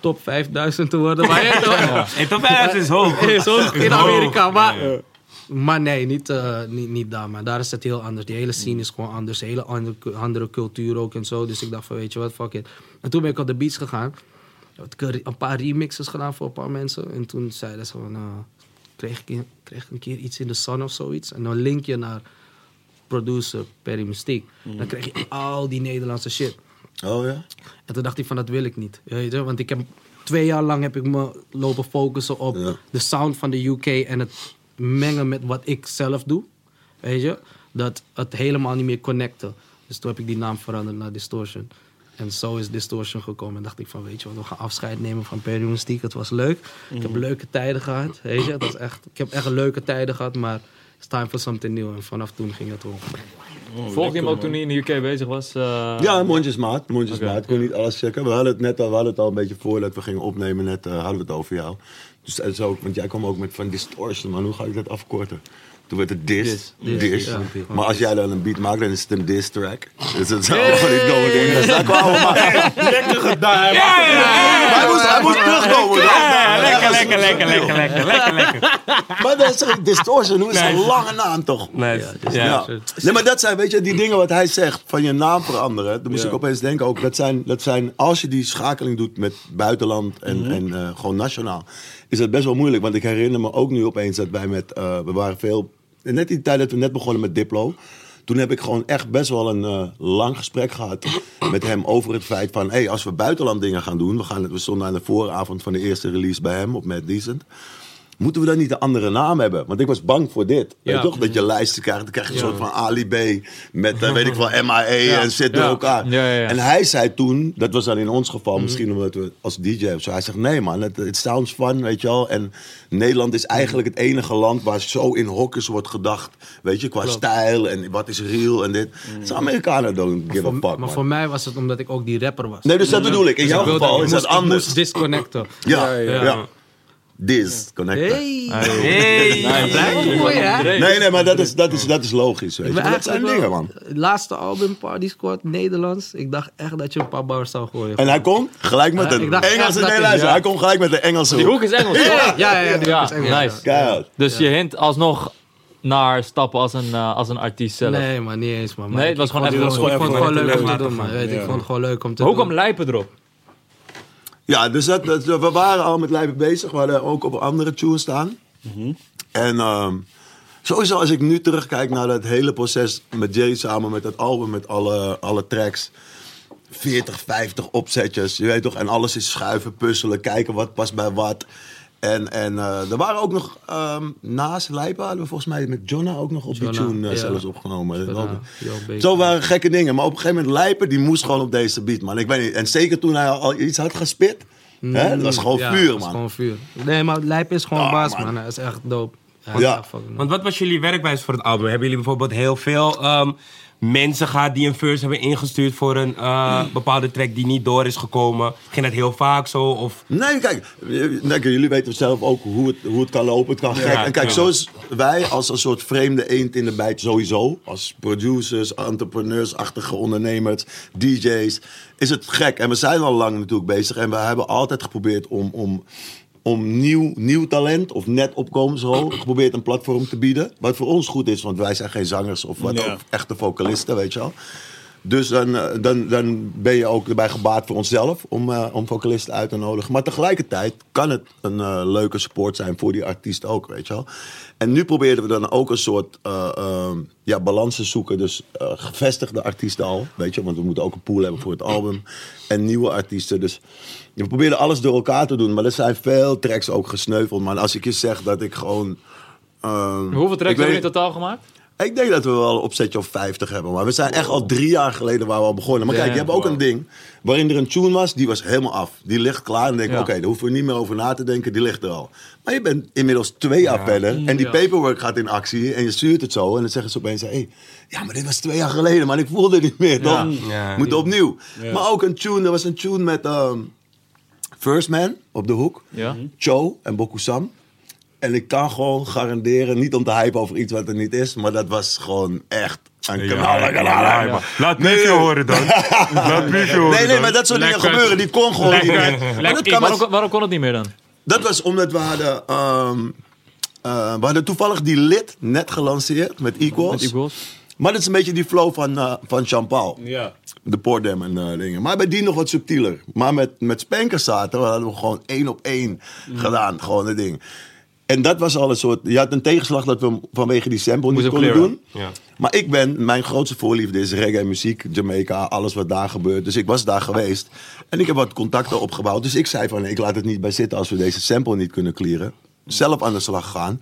top 5000 te worden. Maar ja, toch? En top 5 is hoog. is hoog in Amerika. Maar, maar nee, niet, eh, niet, niet daar. Maar daar is het heel anders. Die hele scene is gewoon anders. Een hele andere, andere cultuur ook en zo. Dus ik dacht van, weet je wat, fuck it. En toen ben ik op de beats gegaan. Ik een- een paar remixes gedaan voor een paar mensen. En toen zeiden ze van, eh, kreeg, ik een, kreeg ik een keer iets in de sun of zoiets. En dan link je naar producer Perry Mystique. Dan kreeg je al die Nederlandse shit. Oh ja? En toen dacht ik van dat wil ik niet. Weet je? Want ik heb twee jaar lang heb ik me lopen focussen op Ja. de sound van de UK en het mengen met wat ik zelf doe. Weet je? Dat het helemaal niet meer connecten. Dus toen heb ik die naam veranderd naar Distortion. En zo is Distortion gekomen. En dacht ik van, weet je wat, we gaan afscheid nemen van Mystique. Het was leuk. Ik heb leuke tijden gehad. Weet je? Het was echt, ik heb echt leuke tijden gehad, maar it's time for something new. En vanaf toen ging het om. Volgde je hem ook toen hij in de UK bezig was? eh, Ja, mondjesmaat. Mondjesmaat. Ik kon niet alles checken. We hadden het net al, we hadden het al een beetje voordat we gingen opnemen. Net eh, hadden we het over jou. Dus en zo, want jij kwam ook met van distortion, man. Hoe ga ik dat afkorten? Toen werd het dis. Dis. Dis. Dis, ja. Maar als jij dan een beat maakt, dan is het een diss track. Dus dat zou gewoon niet going in. Dus daar kwamen we maar. Lekker gedaan. Ja, hij moest, hij moest terugkomen. lekker, lekker, lekker, lekker, lekker, lekker, lekker. Maar dat is een distortion. Hoe is Nee. een lange naam toch? Ja. Ja. Nee, maar dat zijn, weet je, die dingen wat hij zegt, van je naam veranderen. Dan moest ik opeens denken ook, dat zijn, dat zijn, als je die schakeling doet met buitenland en, en eh, gewoon nationaal, is dat best wel moeilijk. Want ik herinner me ook nu opeens dat wij met, eh, we waren veel, net die tijd dat we net begonnen met Diplo. Toen heb ik gewoon echt best wel een eh, lang gesprek gehad met hem over het feit van... Hey, als we buitenland dingen gaan doen... We, gaan, we stonden aan de vooravond van de eerste release bij hem op Mad Decent... Moeten we dan niet een andere naam hebben? Want ik was bang voor dit. Weet toch? Dat je lijsten krijgt. Dan krijg je een soort van Ali B. Met, eh, weet ik wel, MAE en zit door Ja. elkaar. Ja, ja, ja. En hij zei toen, dat was dan in ons geval, Mhm. misschien omdat we als DJ of zo. Hij zegt, nee man, het, it sounds fun, weet je wel. En Nederland is eigenlijk het enige land waar zo in hokjes wordt gedacht. Weet je, qua stijl en wat is real en dit. De Amerikanen don't give a fuck, maar man. voor mij was het omdat ik ook die rapper was. Nee, dus dat bedoel ik. In Dus jouw geval is dat anders. Ik moest disconnecten. Ja, ja. Ja. Disconnected. Hey! Hey. Blijft mooi, hè? Nee, nee, maar dat is, dat is, dat is logisch, weet je. ben Dat zijn eigenlijk dingen, wel- man. het Laatste album, Party Squad, Nederlands. Ik dacht echt dat je een paar bars zou gooien. En hij kon gelijk met een echt Engelse... Nee, hij- luister, ja. hij kon gelijk met een Engelse Die hoek. hoek is Engels, ja, ja, ja, die Ja, is Engels. nice. Keihard. Dus je hint alsnog naar stappen als een, eh, als een artiest zelf. Nee, maar niet eens, man. Maar Nee, het ik- was gewoon vond even- het gewoon- Ik vond het gewoon leuk om te doen, man. Ik vond het gewoon leuk om te Maar hoe doen. kwam Lijpen erop? Ja, dus dat, we waren al met Lijpen bezig. We hadden ook op andere tunes staan. En ehm, sowieso als ik nu terugkijk naar dat hele proces met Jay samen met dat album, met alle, alle tracks. 40, 50 opzetjes, je weet toch? En alles is schuiven, puzzelen, kijken wat past bij wat. En, en eh, er waren ook nog, ehm, naast Lijpen hadden we volgens mij met Jonna ook nog op die tune eh, ja. zelfs opgenomen. Jonna. Zo waren gekke dingen. Maar op een gegeven moment Lijpen, die moest gewoon op deze beat, man. Ik weet niet. En zeker toen hij al iets had gespit. hè, dat was gewoon Ja, vuur, dat was man. gewoon vuur. Nee, maar Lijp is gewoon baas, man. man. Hij is echt dope. Hij Ja. is echt fucking dope. Want wat was jullie werkwijze voor het album? Hebben jullie bijvoorbeeld heel veel ehm, mensen gehad die een verse hebben ingestuurd voor een eh, bepaalde track die niet door is gekomen? Ging dat heel vaak zo? Of Nee, kijk, kijk, jullie weten zelf ook hoe het, hoe het kan lopen. Het kan gek. En kijk, ja. zoals wij als een soort vreemde eend in de bijt sowieso. Als producers, entrepreneursachtige ondernemers, DJ's. Is het gek. En we zijn al lang natuurlijk bezig. En we hebben altijd geprobeerd om, om, om nieuw, nieuw talent of net opkomensrol... geprobeerd een platform te bieden. Wat voor ons goed is, want wij zijn geen zangers of wat Ja. ook echte vocalisten, weet je wel. Dus dan, eh, dan, dan ben je ook erbij gebaat voor onszelf om, eh, om vocalisten uit te nodigen. Maar tegelijkertijd kan het een eh, leuke support zijn voor die artiest ook, weet je wel. En nu proberen we dan ook een soort eh, ja, balans te zoeken. Dus gevestigde artiesten al, weet je. Want we moeten ook een pool hebben voor het album. En nieuwe artiesten. Dus we proberen alles door elkaar te doen. Maar er zijn veel tracks ook gesneuveld. Maar als ik je zeg dat ik gewoon... eh, Hoeveel tracks hebben jullie in totaal gemaakt? Ik denk dat we wel een opzetje of 50 hebben. Maar we zijn echt al drie jaar geleden waar we al begonnen. Maar kijk, je hebt ook een ding waarin er een tune was, die was helemaal af. Die ligt klaar en dan denk ik, Ja. oké, daar hoeven we niet meer over na te denken, die ligt er al. Maar je bent inmiddels twee jaar verder en die paperwork gaat in actie en je stuurt het zo. En dan zeggen ze opeens, hey, ja, maar dit was twee jaar geleden, maar ik voelde het niet meer, toch? Ja. Moet opnieuw. Maar ook een tune, er was een tune met... ehm, First Man op de hoek. Cho en Bokusam. En ik kan gewoon garanderen, niet om te hypen over iets wat er niet is, maar dat was gewoon echt een kanaal. kanaal. ja. Laat Nee, horen dan. Laat preview horen Nee, nee, dan. maar dat soort dingen gebeuren, die kon gewoon niet. Dat, kan Waarom, kon het niet meer dan? dat was omdat we hadden, ehm, eh, we hadden toevallig die lid net gelanceerd met Equals. Met Eagles? Maar dat is een beetje die flow van, eh van Jean-Paul. Ja. De Poordam en eh, dingen. Maar bij die nog wat subtieler. Maar met, met Spankers zaten, we hadden we gewoon één op één gedaan. Gewoon het ding. En dat was al een soort... Je had een tegenslag dat we hem vanwege die sample niet konden clearen. doen. Ja. Maar ik ben... Mijn grootste voorliefde is reggae muziek, Jamaica, alles wat daar gebeurt. Dus ik was daar geweest. En ik heb wat contacten opgebouwd. Dus ik zei van, ik laat het niet bij zitten als we deze sample niet kunnen clearen. Zelf aan de slag gaan.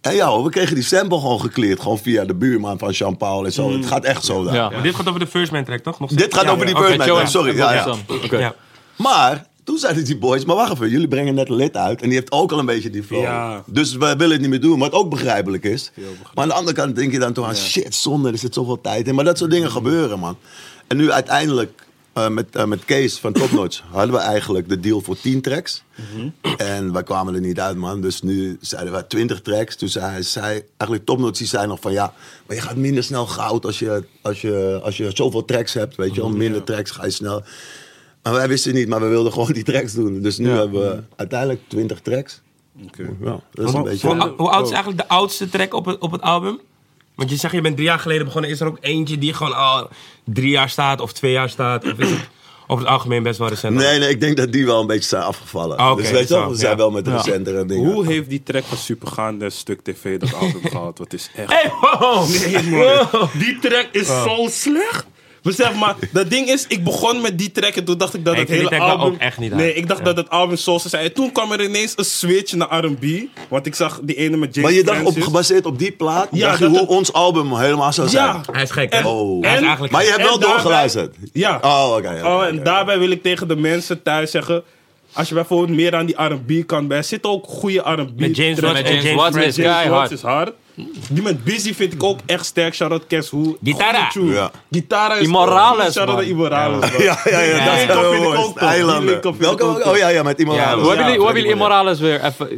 En ja, hoor, we kregen die sample gewoon gecleared. Gewoon via de buurman van Jean-Paul en zo. Het gaat echt zo daar. Ja. Maar dit gaat over de First Man track, toch? Nog Dit gaat Ja, over die. First Man track, sorry. Ja, ja. Oké. Ja. Maar toen zeiden die boys, maar wacht even, jullie brengen net een lid uit. En die heeft ook al een beetje die flow. Ja. Dus we willen het niet meer doen, wat ook begrijpelijk is. Maar aan de andere kant denk je dan toch aan, shit, zonde, er zit zoveel tijd in. Maar dat soort dingen gebeuren, man. En nu uiteindelijk, eh, met, eh, met Kees van Top Notch, hadden we eigenlijk de deal voor 10 tracks. En wij kwamen er niet uit, man. Dus nu zeiden we 20 tracks. Toen zei, zei eigenlijk Top Notch, die zei nog van, ja, maar je gaat minder snel goud als je, als je, als je zoveel tracks hebt, weet je wel. Minder tracks ga je snel. Maar wij wisten niet, maar we wilden gewoon die tracks doen. Dus nu hebben we uiteindelijk 20 tracks. Oké. Ja, dat is een beetje... Hoe, hoe oud is eigenlijk de oudste track op het, op het album? Want je zegt je bent drie jaar geleden begonnen. Is er ook eentje die gewoon al drie jaar staat of twee jaar staat? Of is het over het algemeen best wel recent? Nee, nee, ik denk dat die wel een beetje zijn afgevallen. Ah, oké, dus weet je wel, zo, we zijn ja. wel met recentere dingen. Hoe heeft die track van Supergaande Stuk TV dat album gehad? Wat is echt... Hey, wow! Nee, man. Die track is zo slecht. Besef maar, dat ding is, ik begon met die track en toen dacht ik dat Ik het vind hele die track album... ook echt niet nee, ik dacht Ja. dat het album zo zou zijn. En toen kwam er ineens een switch naar R&B. Want ik zag die ene met James Maar je dacht op, Francis. gebaseerd op die plaat, Ja, dacht je dat hoe het- ons album helemaal zou zijn. Ja. Hij is gek, hè? En- Oh. Hij is en- eigenlijk Maar je hebt wel daarbij- doorgeluisterd. Ja. Oh, oké. oké, Oh, en oké. daarbij wil ik tegen de mensen thuis zeggen... Als je bijvoorbeeld meer aan die R&B kan bij... Zitten ook goede R&B Met James. Watts Met James Watts is keihard. Is hard. Die met Busy vind ik ook echt sterk. Shout-out Kes Hoe. Gitara. Ja. Gitara is Immorales, Shout-out man. naar Immorales. man. Ja, ja, ja, Die dat is vind ik mooi. ook Welke? ook Oh ja, ja, met Ja, anders. Hoe hebben Ja, jullie, Immorales weer even...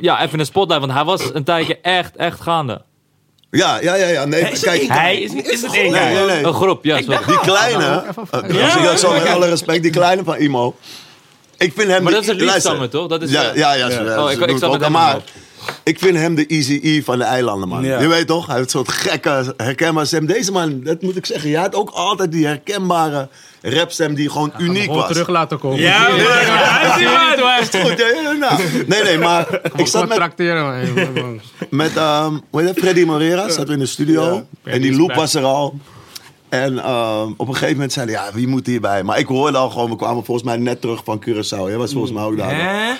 Ja, even in de spotlight, want hij was een tijdje echt, echt gaande. Ja, ja, ja, ja. Nee, kijk. Hij is niet is het één Nee, guy. nee, nee. Een groep, ja, sorry. Die kleine, eh, als ik dat zo met alle respect, die kleine van Imo. Ik vind hem Maar dat is een liefstammer, toch? Dat is, ja, eh, ja, ja. Oh, ik- zat ook met hem maar ik vind hem de Easy E van de eilanden, man. Ja. Je weet toch? Hij heeft een soort gekke, herkenbare stem. Deze man, dat moet ik zeggen, je had ook altijd die herkenbare rapstem die gewoon uniek was. terug laten komen. Ja. Hij is goed? Ja, ja, nou. Nee, nee, maar ik Ik zat met, man. met ehm, hoe heet dat? Freddy Morera, zaten we in de studio. en die loop was er al. En ehm, op een gegeven moment zeiden ja, wie moet hierbij? Maar ik hoorde al gewoon, we kwamen volgens mij net terug van Curaçao. Jij was volgens mij ook daar.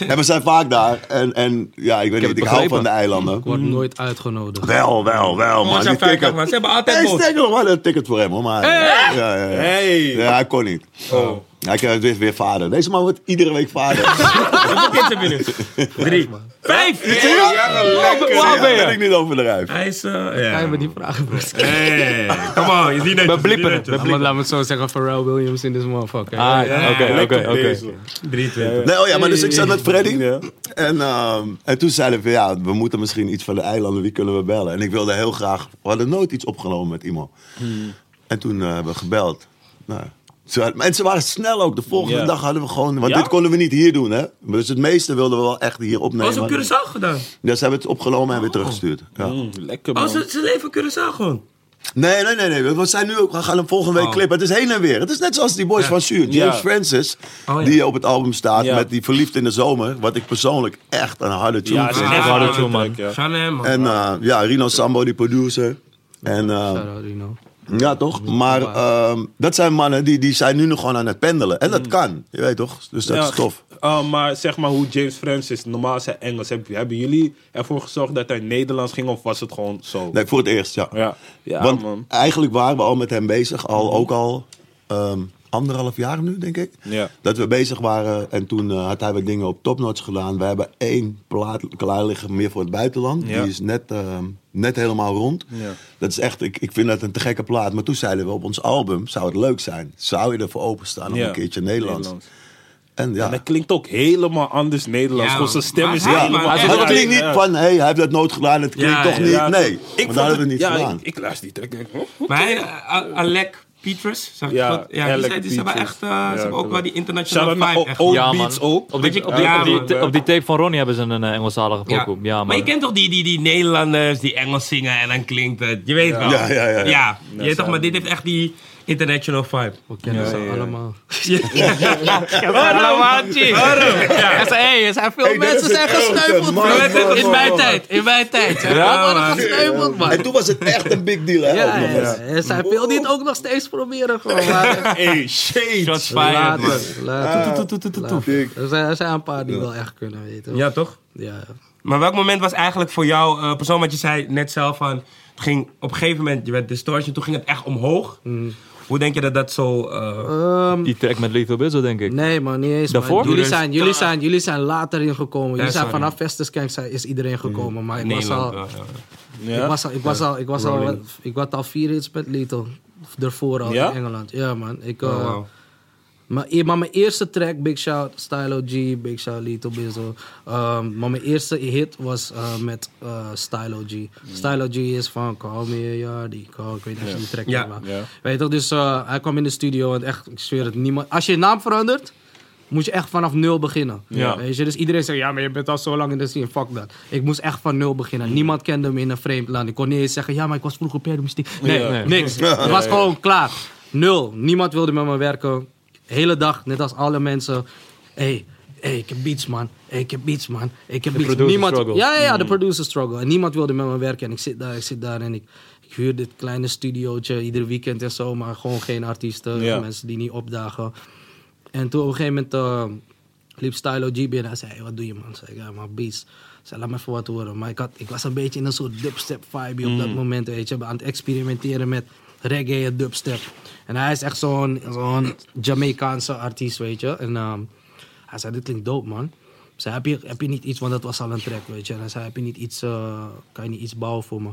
En we zijn vaak daar. En, en ja, ik weet niet, ik hou van de eilanden. Ik word nooit uitgenodigd. Wel, wel, wel, Oh, man. ze zijn Die vijf ticket. man. Ze hebben altijd Hey, boot. Stegel, we hadden een ticket voor hem, hoor. Maar, ja, ja, ja. Hey. Ja, hij kon niet. Oh. Hij krijgt weer, weer vader. Deze man wordt iedere week vader. Hoeveel kids heb je nu? Drie. Vijf! Ja, lekker. Oud ben Ja, je? ben ik niet. Hij is... eh, Ga ja. je me die vragen bro? Hey, come on. Je ziet het. We blippen het. we blippen laat me het zo zeggen, Pharrell Williams in this motherfucker. Ah, Oké, oké, oké. bezig. 23. Nee, oh ja, maar dus ik zat met Freddy. Ja. En, ehm, en toen zeiden we, van, ja, we moeten misschien iets van de eilanden, wie kunnen we bellen? En ik wilde heel graag, we hadden nooit iets opgenomen met iemand. En toen eh, hebben we gebeld. Nou, en ze waren snel ook. De volgende Ja. dag hadden we gewoon, want Ja? dit konden we niet hier doen, hè. Dus het meeste wilden we wel echt hier Was opnemen. op Curaçao gedaan? Ja, ze hebben het opgenomen en weer teruggestuurd. Ja. Mm, lekker Oh, man. ze, ze leven op Curaçao gewoon. Nee, nee, nee, nee. We zijn nu ook, we gaan hem volgende week Oh. clippen. Het is heen en weer. Het is net zoals die boys Ja. van Suur. James Ja. Francis, Oh, ja. die op het album staat Ja. met die Verliefd in de Zomer. Wat ik persoonlijk echt een harde tune Ja, het is vind. echt een harde tune, man. Ja. Man. En eh, ja, Rino Sambo, die producer. En eh, Shout-out, Rino. Ja, toch? Maar ehm, dat zijn mannen die, die zijn nu nog gewoon aan het pendelen. En dat kan, je weet toch? Dus dat Ja, is tof. uh, maar zeg maar hoe James Francis, normaal zijn Engels. Hebben, jullie ervoor gezorgd dat hij Nederlands ging of was het gewoon zo? Nee, voor het eerst, ja. Ja, ja Want man. eigenlijk waren we al met hem bezig, al, ook al ehm, anderhalf jaar nu, denk ik. Ja. Dat we bezig waren en toen eh, had hij wat dingen op topnotch gedaan. We hebben één plaat klaar liggen meer voor het buitenland. Ja. Die is net, ehm, net helemaal rond. Ja. Dat is echt, ik, ik vind dat een te gekke plaat. Maar toen zeiden we op ons album, zou het leuk zijn? Zou je ervoor openstaan om Ja, een keertje Nederlands? En ja, En hij klinkt ook helemaal anders Nederlands. Ja, zijn stem is helemaal hij- het klinkt niet Ja. van, hé, hij heeft dat nooit gedaan, het klinkt Ja, toch ja, niet. Ja, nee, ik maar daar hebben we het- niet ja, gedaan. Ik, ik luister die track en denk, oh, Maar eh, Alec Petrus, zeg ik Ja, goed? Ja, die, zei, die hebben echt, eh, Ja, ze hebben ook wel die international Shout-out vibe echt. Ja, Beats man. ook. Op die, op die, ja, op die, man. op die tape van Ronnie hebben ze een eh, Engelstalige Ja. pokoe. Ja, man. maar je kent toch die, die, die Nederlanders die Engels zingen en dan klinkt het. Je weet wel. Ja, ja, ja, ja. Ja, je weet toch, maar dit heeft echt die international vibe. We kennen Ja, ze ja, ja. allemaal. Allemaal, Hij zei, hey, er zijn veel Hey, mensen zijn gesneuveld. man, In mijn tijd, in mijn tijd. Ze Ja, gesneuveld, man. En toen was het echt een big deal, hè? Ja, ja, ja. Er zijn veel die het ook nog steeds proberen. Gewoon, maar Hey, shade. Shots fired, man. Dik. Er zijn, er een paar die wel echt kunnen weten. Ja, toch? Ja, ja. Maar welk moment was eigenlijk voor jou, eh persoon wat je zei net zelf van, het ging op een gegeven moment, je werd distortion, toen ging het echt omhoog. Hoe denk je dat dat zo... eh, Ehm, Die track met Lethal Bizzle, denk ik. Nee man, niet eens. Daarvoor? Jullie, Doe zijn, dus- jullie, zijn, jullie zijn later ingekomen. Jullie zijn sorry. vanaf Vestiskank zijn, is iedereen gekomen. Maar ik was, al, ja, ja. Ja? ik was al, ik was al, ik was al, ik had al vier hits met Lethal. Daarvoor al Ja? in Engeland. Ja man. Ik, Oh, wow. Maar, e- maar mijn eerste track, Big Shout, Stylo G, Big Shout, Lethal Bizzle. Ehm, maar mijn eerste hit was eh, met eh Stylo G. Stylo G is van Call Me Yardy. Call, ik weet niet of je die track Ja. Weet je toch, dus eh, hij kwam in de studio en echt, ik zweer het, niemand... Als je je naam verandert, moet je echt vanaf nul beginnen. Ja. Weet je, dus iedereen zegt, ja, maar je bent al zo lang in de scene, fuck dat. Ik moest echt van nul beginnen. Niemand kende me in een vreemd land. Ik kon niet eens zeggen, ja, maar ik was vroeger perdomystiek. Nee. Nee. niks. Het was gewoon klaar. Nul. Niemand wilde met me werken. Hele dag, net als alle mensen. hey, hey, ik heb beats, man. Hey, ik heb beats, man. Ik heb beats. Niemand, struggle. Ja, ja, ja, de producer struggle. En niemand wilde met me werken. En ik zit daar, ik zit daar en ik, ik huur dit kleine studiootje ieder weekend en zo. Maar gewoon geen artiesten, Ja. mensen die niet opdagen. En toen op een gegeven moment eh, liep Stylo G binnen. Hij zei, hey, wat doe je man? Zei ik, ja maar beats. Zei, laat me even wat horen. Maar ik, had, ik was een beetje in een soort dubstep vibe op dat moment, weet je. Aan het experimenteren met reggae en dubstep. En hij is echt zo'n zo'n Jamaicaanse artiest, weet je. En ehm, hij zei, dit klinkt dope man. Ik zei, heb je, heb je niet iets, want dat was al een track, weet je. En hij zei, heb je niet iets, eh, kan je niet iets bouwen voor me?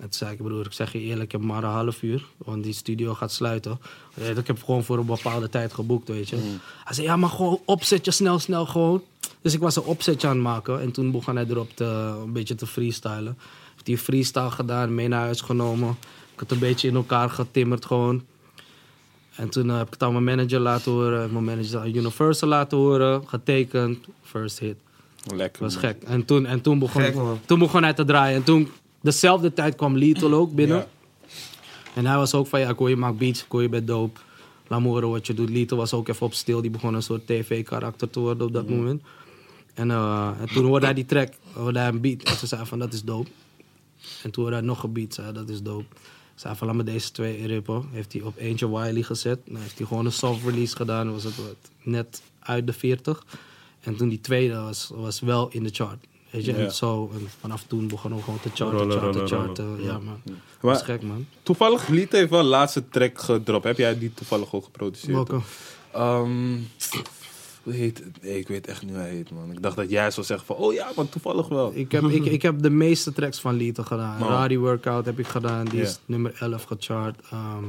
En toen zei ik, broer, ik zeg je eerlijk, ik heb maar een half uur, want die studio gaat sluiten. Weet, Ik heb gewoon voor een bepaalde tijd geboekt, weet je. Hij zei, ja, maar gewoon opzetje, snel, snel, gewoon. Dus ik was een opzetje aan het maken en toen begon hij erop te, een beetje te freestylen. Heeft hij freestyle gedaan, mee naar huis genomen. Ik het een beetje in elkaar getimmerd gewoon. En toen eh, heb ik het aan mijn manager laten horen. Mijn manager aan Universal laten horen. Getekend. First hit. Lekker. Dat was man. gek. En toen, en toen, begon, Gek, toen begon hij te draaien. En toen, dezelfde tijd kwam Lethal ook binnen. Ja. En hij was ook van, ja, ik hoor je maakt beats, ik hoor je bent dope. Laat me horen wat je doet. Lethal was ook even op stil. Die begon een soort tv-karakter te worden op dat moment. En, eh, en toen hoorde hij die track, hoorde hij een beat. En ze zei van, dat is dope. En toen hoorde hij nog een beat, zei dat is dope. Zei van, laat me deze twee rippen. Heeft hij op eentje Wiley gezet. Dan heeft hij gewoon een soft release gedaan. Was het wat, net uit de 40. En toen die tweede was, was wel in de chart. Weet je, Ja. en zo. En vanaf toen begonnen we gewoon te charten, Rollen, charten, rollen, charten. Ja, man. Dat Maar- was gek, man. Toevallig Lied heeft wel laatste track gedropt. Heb jij die toevallig ook geproduceerd? Welke? Ehm, hoe heet het? Nee, ik weet echt niet hoe hij heet, man. Ik dacht dat jij zou zeggen van, oh ja, maar toevallig wel. Ik heb, ik, ik heb de meeste tracks van Lethal gedaan. Oh. Workout heb ik gedaan, die is nummer 11 gechart. Ehm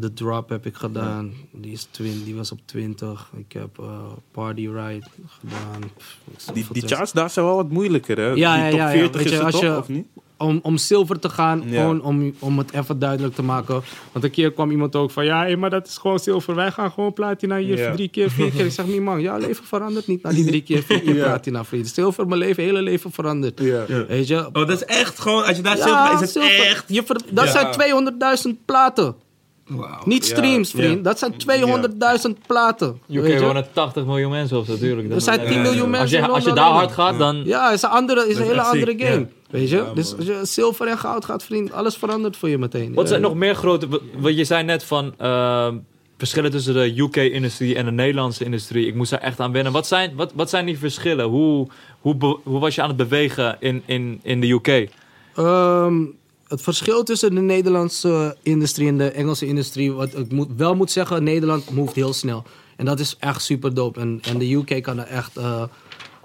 The Drop heb ik gedaan, die, is twin, die was op 20. Ik heb eh, Party Ride gedaan. Pff, Die, die charts daar zijn wel wat moeilijker, hè? Ja, die ja, top ja, ja. 40 Weet is het als toch, je- of niet? Om, om zilver te gaan, Ja. gewoon om, om het even duidelijk te maken. Want een keer kwam iemand ook van, ja, maar dat is gewoon zilver. Wij gaan gewoon platina hier Ja. drie keer, vier keer. Ik zeg, niet man, ja, leven verandert niet na die drie keer, vier keer Ja. platina. Vriend. Zilver, mijn leven, hele leven verandert. Ja. Weet je, Oh, dat is echt gewoon, als je daar zit, is het zilver. echt... Je ver- dat Ja. zijn 200.000 platen. Wauw. Niet streams, Ja. vriend. Dat zijn 200.000 platen. UK weet je? wonen 80 miljoen mensen of zo, natuurlijk. Er zijn 10 Ja, miljoen ja. mensen Als je, als je daar hard gaat, dan... Ja, het is een, andere, is een hele andere game. Weet je? Ja, dus als je zilver en goud gaat, vriend, alles verandert voor je meteen. Wat zijn Ja. nog meer grote... Want je zei net van... ehm, verschillen tussen de UK-industrie en de Nederlandse industrie. Ik moest daar echt aan wennen. Wat zijn, wat, wat zijn die verschillen? Hoe, hoe, be- hoe was je aan het bewegen in, in, in de UK? Ehm, het verschil tussen de Nederlandse industrie en de Engelse industrie, wat ik moet, wel moet zeggen, Nederland moeft heel snel. En dat is echt super dope. En, en de UK kan er echt, eh,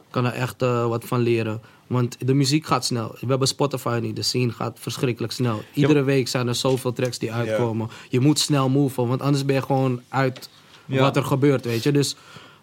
kan er echt eh, wat van leren. Want de muziek gaat snel. We hebben Spotify nu, de scene gaat verschrikkelijk snel. Iedere week zijn er zoveel tracks die uitkomen. Je moet snel moven, want anders ben je gewoon uit Ja. wat er gebeurt, weet je. Dus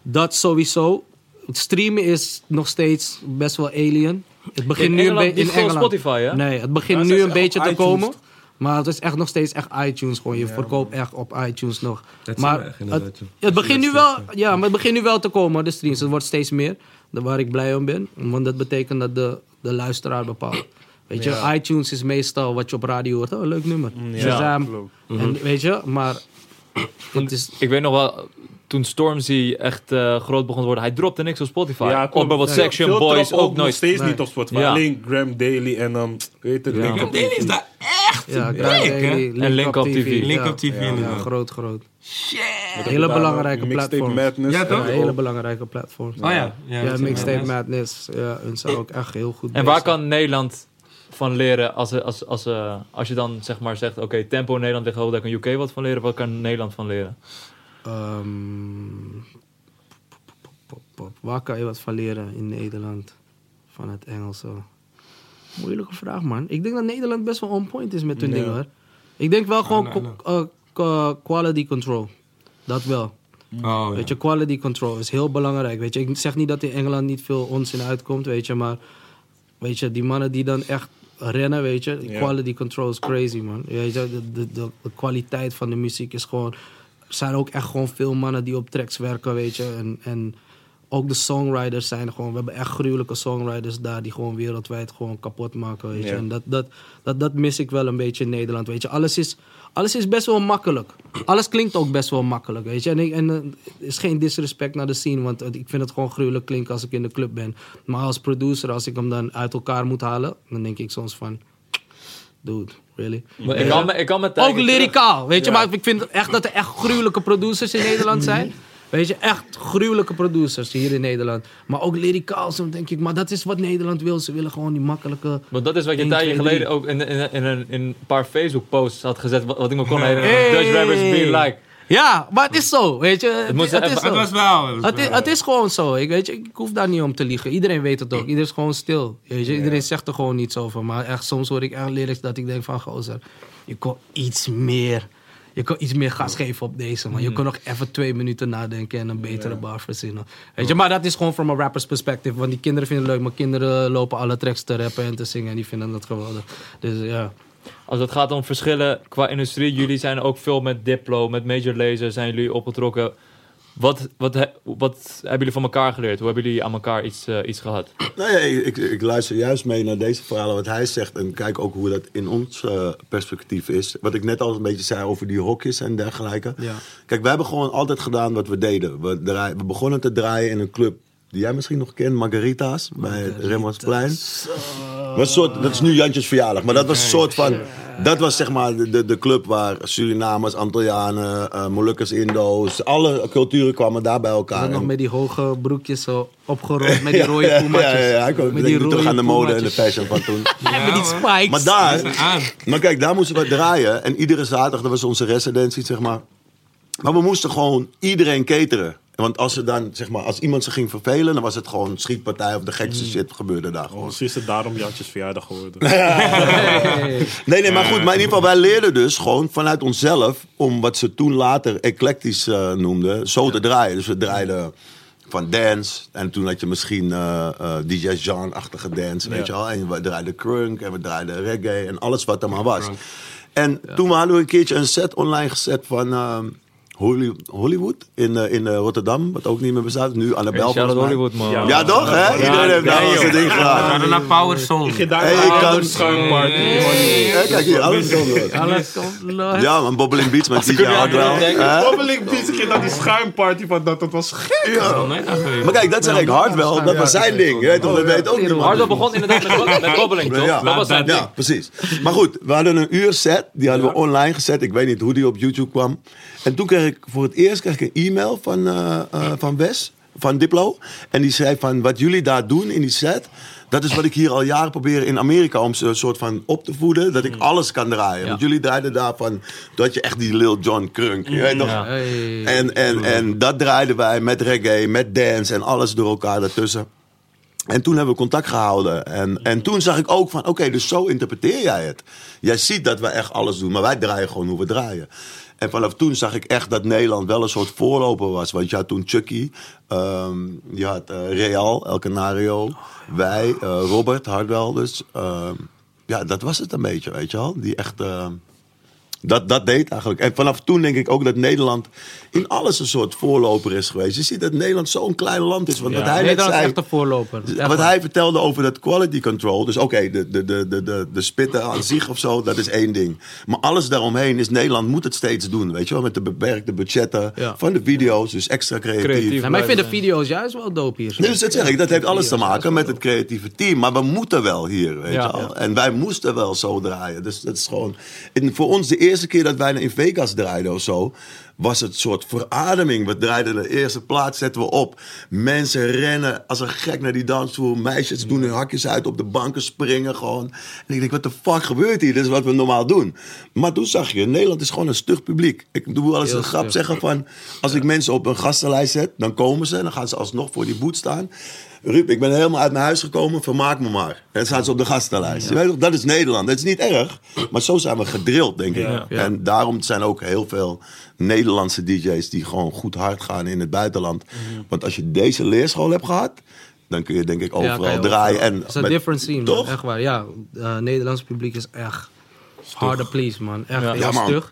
Dat sowieso. Het streamen is nog steeds best wel alien. Het begint In nu een Engeland beetje niet in gewoon Engeland. Spotify, hè? Nee, het begint Ja, nu een beetje te iTunes. komen. Maar het is echt nog steeds echt iTunes gewoon. Je verkoopt echt op iTunes nog. Dat zien we maar echt het, het begint nu wel, ja, maar het begint nu wel te komen, de streams. Het wordt steeds meer. Waar ik blij om ben. Want dat betekent dat de, de luisteraar bepaalt. Weet je, iTunes is meestal wat je op radio hoort. Oh, leuk nummer. ja, Shazam. En weet je, maar het is... Ik weet nog wel, toen Stormzy echt eh, groot begon te worden, hij dropte niks op Spotify. Ja, Op Veel- Section Boys ook nog nooit. steeds Nee. niet op Spotify. Ja. Alleen Graham Daily en um, weet het, Ja. Link Graham Daily is daar echt Ja, een? Daily, En Link Up TV. Link. Up TV, Ja, groot, groot. Shit. Hele belangrijke Mixtape platform. Madness. Ja, toch? Een ook- hele belangrijke platform. Oh ja. Ja, Ja, dat Mixtape Madness. Ja, hun zijn ook echt heel goed En waar kan Nederland van leren als, als, als, eh, als je dan zeg maar zegt, oké, tempo in Nederland ligt hoog, daar kan UK wat van leren. Wat kan Nederland van leren? Ehm, waar kan je wat van leren in Nederland? Van het Engelse. Moeilijke vraag, man. Ik denk dat Nederland best wel on point is met hun Ja. dingen, hoor. Ik denk wel gewoon eh, quality control. Dat wel. Oh, ja. Weet je, quality control is heel belangrijk. Weet je, ik zeg niet dat in Engeland niet veel onzin uitkomt, weet je, maar weet je, die mannen die dan echt rennen, weet je, Ja. quality control is crazy, man. Weet je, de, de, de, de kwaliteit van de muziek is gewoon. Er zijn ook echt gewoon veel mannen die op tracks werken, weet je, en, en ook de songwriters zijn gewoon. We hebben echt gruwelijke songwriters daar die gewoon wereldwijd gewoon kapot maken, weet je. Ja. En dat, dat, dat, dat mis ik wel een beetje in Nederland, weet je. Alles is, alles is best wel makkelijk. Alles klinkt ook best wel makkelijk, weet je. En, ik, en eh, is geen disrespect naar de scene, want ik vind het gewoon gruwelijk klinken als ik in de club ben. Maar als producer, als ik hem dan uit elkaar moet halen, dan denk ik soms van... Dude, really? Maar ik, kan, me- ik kan met Ook lyricaal, weet je. Maar ik vind echt dat er echt gruwelijke producers in Nederland zijn. Weet je, echt gruwelijke producers hier in Nederland. Maar ook lyricaal, zo denk ik. Maar dat is wat Nederland wil. Ze willen gewoon die makkelijke... Want dat is wat je een 1, tijdje 2, geleden 3. ook in, in, in, een, in een paar Facebook-posts had gezet, wat, wat ik me kon herinneren. Hey. Dutch rappers be like. Ja, maar het is zo, weet je. Het, moest het is Het was wel. Het was is, wel. het is gewoon zo. Ik, weet je, ik hoef daar niet om te liegen. Iedereen weet het ook. Iedereen is gewoon stil. Weet je? Iedereen zegt er gewoon niets over. Maar echt, soms hoor ik echt lyrics dat ik denk van... Gozer, je kon iets meer... Je kon iets meer gas geven op deze, man. Je kon nog even twee minuten nadenken en een betere bar verzinnen. Weet je, maar dat is gewoon from een rappers perspective. Want die kinderen vinden het leuk, maar kinderen lopen alle tracks te rappen en te zingen. En die vinden dat geweldig. Dus ja. Als het gaat om verschillen qua industrie, jullie zijn ook veel met Diplo, met Major Lazer zijn jullie opgetrokken. Wat, wat, he- wat hebben jullie van elkaar geleerd? Hoe hebben jullie aan elkaar iets, eh, iets gehad? Nee, ik, ik, ik luister juist mee naar deze verhalen, wat hij zegt. En kijk ook hoe dat in ons eh, perspectief is. Wat ik net al een beetje zei over die hokjes en dergelijke. Ja. Kijk, we hebben gewoon altijd gedaan wat we deden. We, draai- we begonnen te draaien in een club die jij misschien nog kent, Margarita's, bij het Rembrandtsplein. Was soort, dat is nu Jantjes verjaardag, maar dat was een soort van... Dat was zeg maar de, de, club waar Surinamers, Antillianen, eh Molukkers, Indo's... Alle culturen kwamen daar bij elkaar. En nog met die hoge broekjes zo opgerold met die rode ja, poematjes. Ja, ja, ja. Ik Met denk die terug aan de mode en de fashion van toen. En met die spikes. Maar daar, maar kijk, daar moesten we draaien. En iedere zaterdag, dat was onze residentie, zeg maar. Maar we moesten gewoon iedereen cateren. Want als, er dan, zeg maar, als iemand zich ging vervelen, dan was het gewoon schietpartij of de gekste Mm. shit gebeurde daar gewoon. Misschien is het daarom Jantjes verjaardag geworden. Nee, nee, maar goed. Maar in ieder geval, wij leerden dus gewoon vanuit onszelf... om wat ze toen later eclectisch eh, noemden, zo te draaien. Dus we draaiden van dance. En toen had je misschien eh, eh, DJ Jean-achtige dance, weet Ja. je wel. En we draaiden crunk en we draaiden reggae en alles wat er maar was. En toen hadden we een keertje een set online gezet van... Holly- Hollywood in, eh, in eh, Rotterdam, wat ook niet meer bestaat. Nu Annabel mij. Hollywood, man. Ja, toch, hè? Iedereen heeft daar zijn ding We gedaan. hadden naar Power Song. Je daar Hey, ik een kan- schuimparty. Hé, kijk hier, alles komt. Alles komt los. Ja, man, Bobbling Beats met DJ Hardwell. Bobbeling Beats, ik dat die schuimparty van dat, dat was gek. Oh, ik. Maar kijk, dat zeg ik Hardwell, dat was zijn ding. Je weet toch, dat weet ook niemand. Hardwell begon inderdaad met, bobbeling, toch? Dat was zijn ding. Ja, precies. Maar goed, we hadden een uur set. Die hadden we online gezet. Ik weet niet hoe die op YouTube kwam. En toen kreeg ik voor het eerst kreeg ik een e-mail van, eh, eh, van Wes, van Diplo. En die zei van, wat jullie daar doen in die set... Dat is wat ik hier al jaren probeer in Amerika om ze een soort van op te voeden. Dat ik alles kan draaien. Want jullie draaiden daarvan dat je echt die Lil John Crunk. Je weet toch? Ja. Hey. En, en, en dat draaiden wij met reggae, met dance en alles door elkaar daartussen. En toen hebben we contact gehouden. En, en toen zag ik ook van, oké, dus zo interpreteer jij het. Jij ziet dat we echt alles doen, maar wij draaien gewoon hoe we draaien. En vanaf toen zag ik echt dat Nederland wel een soort voorloper was. Want je had toen Chucky, ehm, je had eh, Real, El Canario, wij, eh, Robert Hardwell. Dus ehm, ja, dat was het een beetje, weet je wel. Die echt... dat, dat deed eigenlijk. En vanaf toen denk ik ook dat Nederland in alles een soort voorloper is geweest. Je ziet dat Nederland zo'n klein land is. Want wat hij Nederland is zei, echt een voorloper. Echt wat waar. hij vertelde over dat quality control. Dus oké, de, de, de, de, de, de spitten aan zich of zo, dat is één ding. Maar alles daaromheen is Nederland moet het steeds doen. Weet je wel, met de beperkte budgetten Ja. van de video's. Dus extra creatief. Creatief. Ja, maar ik vind de video's juist wel dope hier. Dus dat zeg ik, dat heeft alles te maken met het creatieve team. Maar we moeten wel hier, weet Ja. je wel. En wij moesten wel zo draaien. Dus dat is gewoon... En voor ons de eerste keer dat wij in Vegas draaiden of zo... was het een soort verademing. We draaiden de eerste plaat, zetten we op. Mensen rennen als een gek naar die dansvloer. Meisjes doen hun hakjes uit op de banken, springen gewoon. En ik denk, wat de fuck gebeurt hier? Dit is wat we normaal doen. Maar toen zag je, Nederland is gewoon een stug publiek. Ik doe wel eens een grap zeggen van... als ik mensen op een gastenlijst zet, dan komen ze... en dan gaan ze alsnog voor die boet staan... Ruud, ik ben helemaal uit mijn huis gekomen, vermaak me maar. En staan ze op de gastenlijst. Je weet toch, dat is Nederland. Dat is niet erg, maar zo zijn we gedrild, denk ik. Ja. Ja. En daarom zijn ook heel veel Nederlandse DJ's die gewoon goed hard gaan in het buitenland. Mhm. Want als je deze leerschool hebt gehad, dan kun je denk ik overal draaien. En Het is een different scene, man. Toch? Echt waar, ja. Het Nederlands publiek is echt harder please, man. Echt Ja. heel man.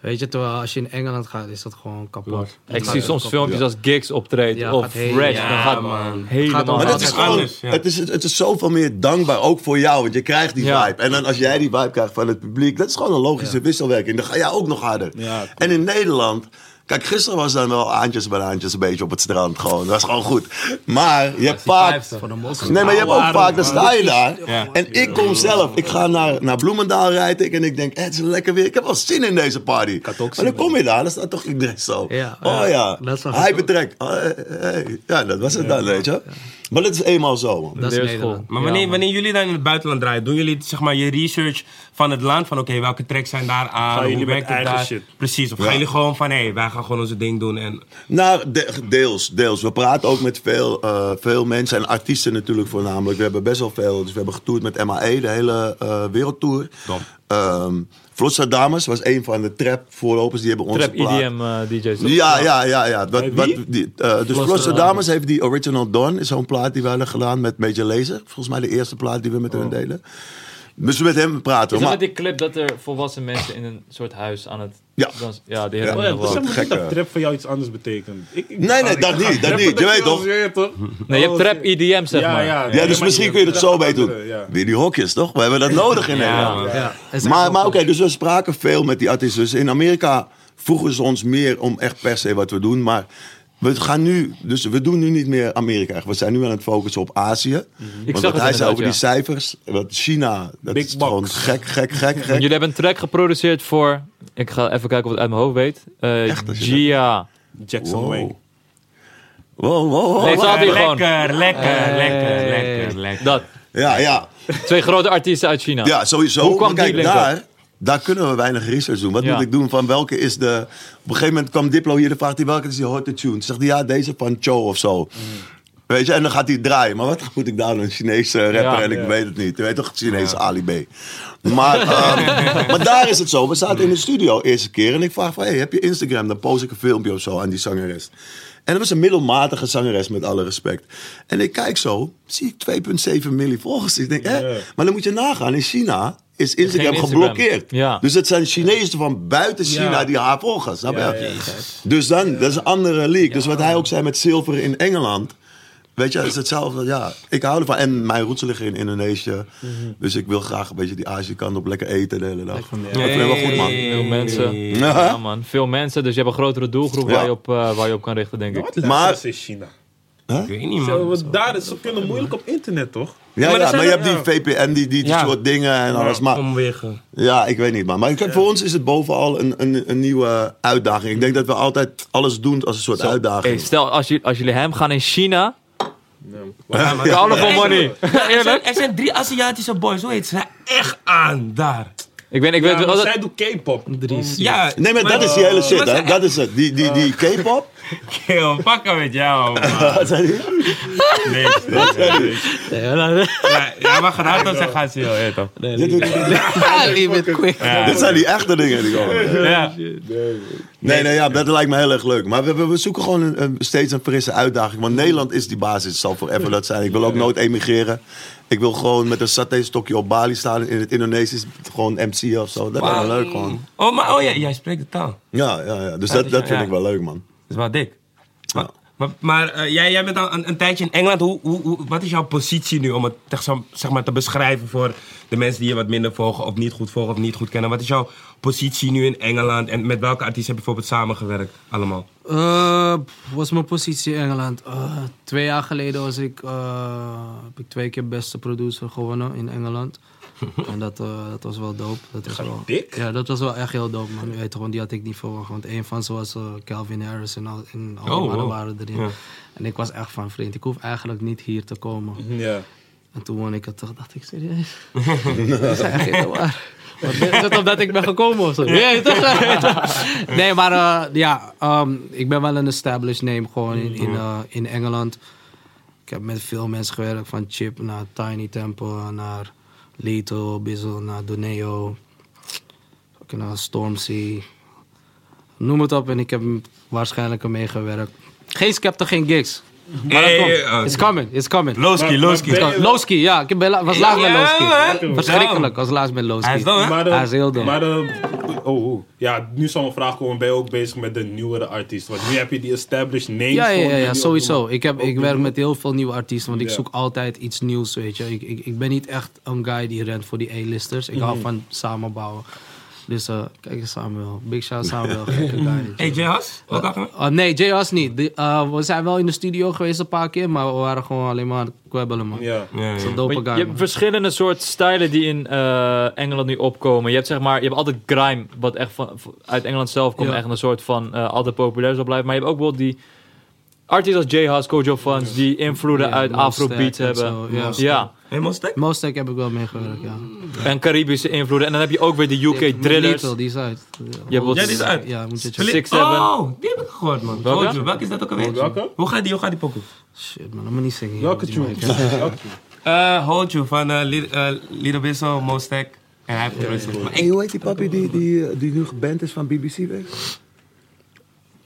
Weet je, terwijl als je in Engeland gaat, is dat gewoon kapot. Ik zie soms filmpjes als Gigs optreedt Ja, of Fresh. ja, dan gaat man. helemaal Maar dat dat is gewoon, ja. het, is, het is zoveel meer dankbaar, ook voor jou. Want je krijgt die Ja. vibe. En dan als jij die vibe krijgt van het publiek, dat is gewoon een logische wisselwerking. Dan ga jij ook nog harder. Ja, en in Nederland, kijk, gisteren was dan wel aantjes bij aantjes een beetje op het strand. Gewoon. Dat was gewoon goed. Maar je hebt vaak... Van de mos. Nee, maar je hebt ook vaak, dan sta je daar. En ik kom zelf, ik ga naar, naar Bloemendaal rijd ik en ik denk, eh, het is lekker weer. Ik heb wel zin in deze party. maar dan kom je daar, dan staat toch iedereen zo. Oh ja. hij betrekt. Oh, hey, hey. Ja, dat was het dan, weet je. Maar dat is eenmaal zo, man. Dat is. Nederland. Maar wanneer, wanneer jullie dan in het buitenland draaien, doen jullie zeg maar je research van het land? Van oké, welke tracks zijn daar aan? Gaan jullie Hoe met werkt het eigen daar? shit? Precies. Of Ja. gaan jullie gewoon van hé, wij gaan gewoon onze ding doen en... Nou, de- deels, deels. We praten ook met veel, eh, veel mensen en artiesten natuurlijk voornamelijk. We hebben best wel veel. Dus we hebben getoerd met MAE, de hele eh, wereldtour. Dom. Ehm Dames was een van de trap voorlopers. Die hebben onze Trap plaat- EDM eh, DJ's. Ja, ja, ja. ja. Wat, die, eh, dus Flosse Dames heeft die Original Dawn, is zo'n plaat die we hadden gedaan met Major Lazer. Volgens mij de eerste plaat die we met hen delen. Dus we met hem praten. Is Maar, met die clip dat er volwassen mensen in een soort huis aan het Ja. Ja, die Ja. Oh hebben ja, zeg gekke- dat trap voor jou iets anders betekent. Ik, ik- Nee, nee, dat ga niet, dat niet. Je weet toch? Nee, je hebt Oh, trap EDM, zeg ja, maar. Ja, ja, dus misschien kun je het zo mee doen. Weer die hokjes, toch? We hebben dat nodig in Nederland. Maar, maar oké, dus we spraken veel met die artiesten. Dus in Amerika vroegen ze ons meer om echt per se wat we doen. Maar we gaan nu, dus we doen nu niet meer Amerika. We zijn nu aan het focussen op Azië. Ik Want zag wat het hij zei over die cijfers, wat China, dat Big is box. gewoon gek, gek, gek, gek. Jullie hebben een track geproduceerd voor... Ik ga even kijken of ik het uit mijn hoofd weet. Eh Echt, Gia. Jackson Wow. Wow, wow, wow. Nee, wow. staat hier gewoon. lekker, lekker, lekker, lekker, lekker. Dat. Ja, ja. Twee grote artiesten uit China. Ja, sowieso. Hoe kwam Maar kijk, die daar, daar kunnen we weinig research doen. Wat Ja. moet ik doen van welke is de... Op een gegeven moment kwam Diplo hier, dan vraagt hij welke is die hotte tune. Zegt hij, ja, deze van Cho of zo. Mm. Weet je, en dan gaat hij draaien. Maar wat moet ik daar doen? Een Chinese rapper Ja, en ik ja. weet het niet. Je weet toch, Chinese Ali B. Maar, ehm, maar daar is het zo. We zaten in de studio eerste keer en ik vraag van, hey, heb je Instagram? Dan post ik een filmpje of zo aan die zangeres. En dat was een middelmatige zangeres, met alle respect. En ik kijk zo, zie ik 2,7 miljoen volgers. Ik denk, hè? Maar dan moet je nagaan, in China is Instagram, geblokkeerd. Ja. Dus het zijn Chinezen van buiten China Ja. die haar volgen. Snap je? Ja. Dus dan, dat is een andere league. Dus wat hij ook zei met zilver in Engeland. Weet je, het is hetzelfde. Ja, ik hou ervan. En mijn roots liggen in Indonesië. Dus ik wil graag een beetje die Azië-kant op lekker eten de hele dag. Lekker. Dat vind ik wel goed, man. Veel mensen. Ja. Ja, man. Veel mensen. Dus je hebt een grotere doelgroep Ja. waar, je op, eh, waar je op kan richten, denk ik. Wat Maar- in China? Ik weet niet, Zo, man. want daar is, ze kunnen moeilijk op internet, toch? Ja, maar maar, ja, zijn maar je hebt die VPN, die, die, Ja. soort dingen en alles. Maar Omwegen. ja, ik weet niet, man. Maar kijk, voor ons is het bovenal een, een, een nieuwe uitdaging. Ik denk dat we altijd alles doen als een soort uitdaging. stel, als, je, als jullie hem gaan in China. Ja, for money. Er zijn, er zijn drie Aziatische boys, hoe heet ze? Echt aan daar. Ik, ben, ik Ja, weet wel maar dat... zij doet K-pop. Drie. Ja, Nee, maar dat is die hele shit, maar hè? Dat is het. Die, die, die K-pop. Pakken met jou, man. Wat zei? Niks. Nee, Ja, ja, maar gaat op zijn gaat heel, ja, toch? nee. Dit, Leave it quick. dit zijn die echte dingen die komen. Ja. Nee, nee, ja, dat lijkt me heel erg leuk. Maar we, we, we zoeken gewoon een, een- steeds een frisse uitdaging. Want Nederland is die basis, het zal forever dat zijn. Ik wil ook nooit emigreren. Ik wil gewoon met een saté-stokje op Bali staan in het Indonesisch. Gewoon MC of zo. Dat is wel leuk gewoon. Oh, maar oh ja, jij spreekt de taal. Ja, ja, ja. Dus dat, dat vind Ja. ik wel leuk, man. Dat is wel dik. Maar, maar, maar, eh, jij, jij bent al een, een tijdje in Engeland. Hoe, hoe, hoe- wat is jouw positie nu om het zeg, maar, te beschrijven voor de mensen die je wat minder volgen of niet goed volgen of niet goed kennen? Wat is jouw positie nu in Engeland en met welke artiesten heb je bijvoorbeeld samengewerkt allemaal? Eh, was mijn positie in Engeland? Eh, twee jaar geleden was ik, eh, heb ik twee keer beste producer gewonnen in Engeland. en dat, eh, dat was wel dope. Dat was wel, dik. Ja, dat was wel echt heel dope, man. Je weet want die had ik niet verwacht. Want een van ze was eh, Calvin Harris en al, en al Oh, die mannen wow. waren erin. Ja. En ik was echt van, vriend, ik hoef eigenlijk niet hier te komen. Ja. En toen won ik het, toch dacht ik, serieus? dat is echt niet waar. Is het omdat ik ben gekomen of zo? Nee, toch? nee maar eh, ja, ehm, ik ben wel een established name gewoon in, in, in Engeland. Ik heb met veel mensen gewerkt, van Chip naar Tiny Temple, naar Lito, Bizzle, naar Doneo, naar Stormzy. Noem het op en ik heb waarschijnlijk ermee gewerkt. Geen Skepta, geen gigs. Maar dat komt. eh, It's coming, it's coming. Lowski, Lowski. Lowski, ja. Ik ben, was laatst met Lowski. Verschrikkelijk, was laatst met Lowski. Hij is hè? Maar de, Hij is heel dom. Maar de, oh, oh. Ja, nu zal mijn vraag komen. Ben je ook bezig met de nieuwere artiesten? Want nu heb je die established names. Ja, ja, gewoon ja, die ja, sowieso. Ik, heb, ik werk met heel veel nieuwe artiesten, want ik Ja. zoek altijd iets nieuws, weet je. Ik, ik, ik ben niet echt een guy die rent voor die A-listers. Ik hou van samenbouwen. Dus kijk eens Samuel. Big shout Samuel, gekke guy. Hey? Ook al Uh, nee, J. Has niet. De- uh, we zijn wel in de studio geweest een paar keer, maar we waren gewoon alleen maar aan het kwebbelen, man. Ja. Ja, ja. Dat is een Maar dope je hebt man. verschillende soort stijlen die in eh, Engeland nu opkomen. Je hebt zeg maar, je hebt altijd grime, wat echt van, uit Engeland zelf komt, Ja. echt een soort van eh, altijd populair zal blijven. Maar je hebt ook bijvoorbeeld die artiesten als J. Haas, Kojo Funds, die invloeden uit Afrobeat en hebben. ja. Hey, Mostek? Mostek heb ik wel meegewerkt, ja. En Caribische invloeden. En dan heb je ook weer de UK Drillers. Little, die is uit. hebt Ja, die is uit. Ja, moet je. Six, seven. Oh, die heb ik gehoord, man. Welke? Welke? Welke is dat ook alweer? Welke? Hoe gaat die, hoe gaat die pokoe? Shit, man, dat moet niet zingen. Welke tune? tune? Eh, Hold You van eh, eh, Lido Bissel, Mostek. En hij heeft terug. Maar Hey, hoe heet die papi die, die, die nu geband is van BBC weg?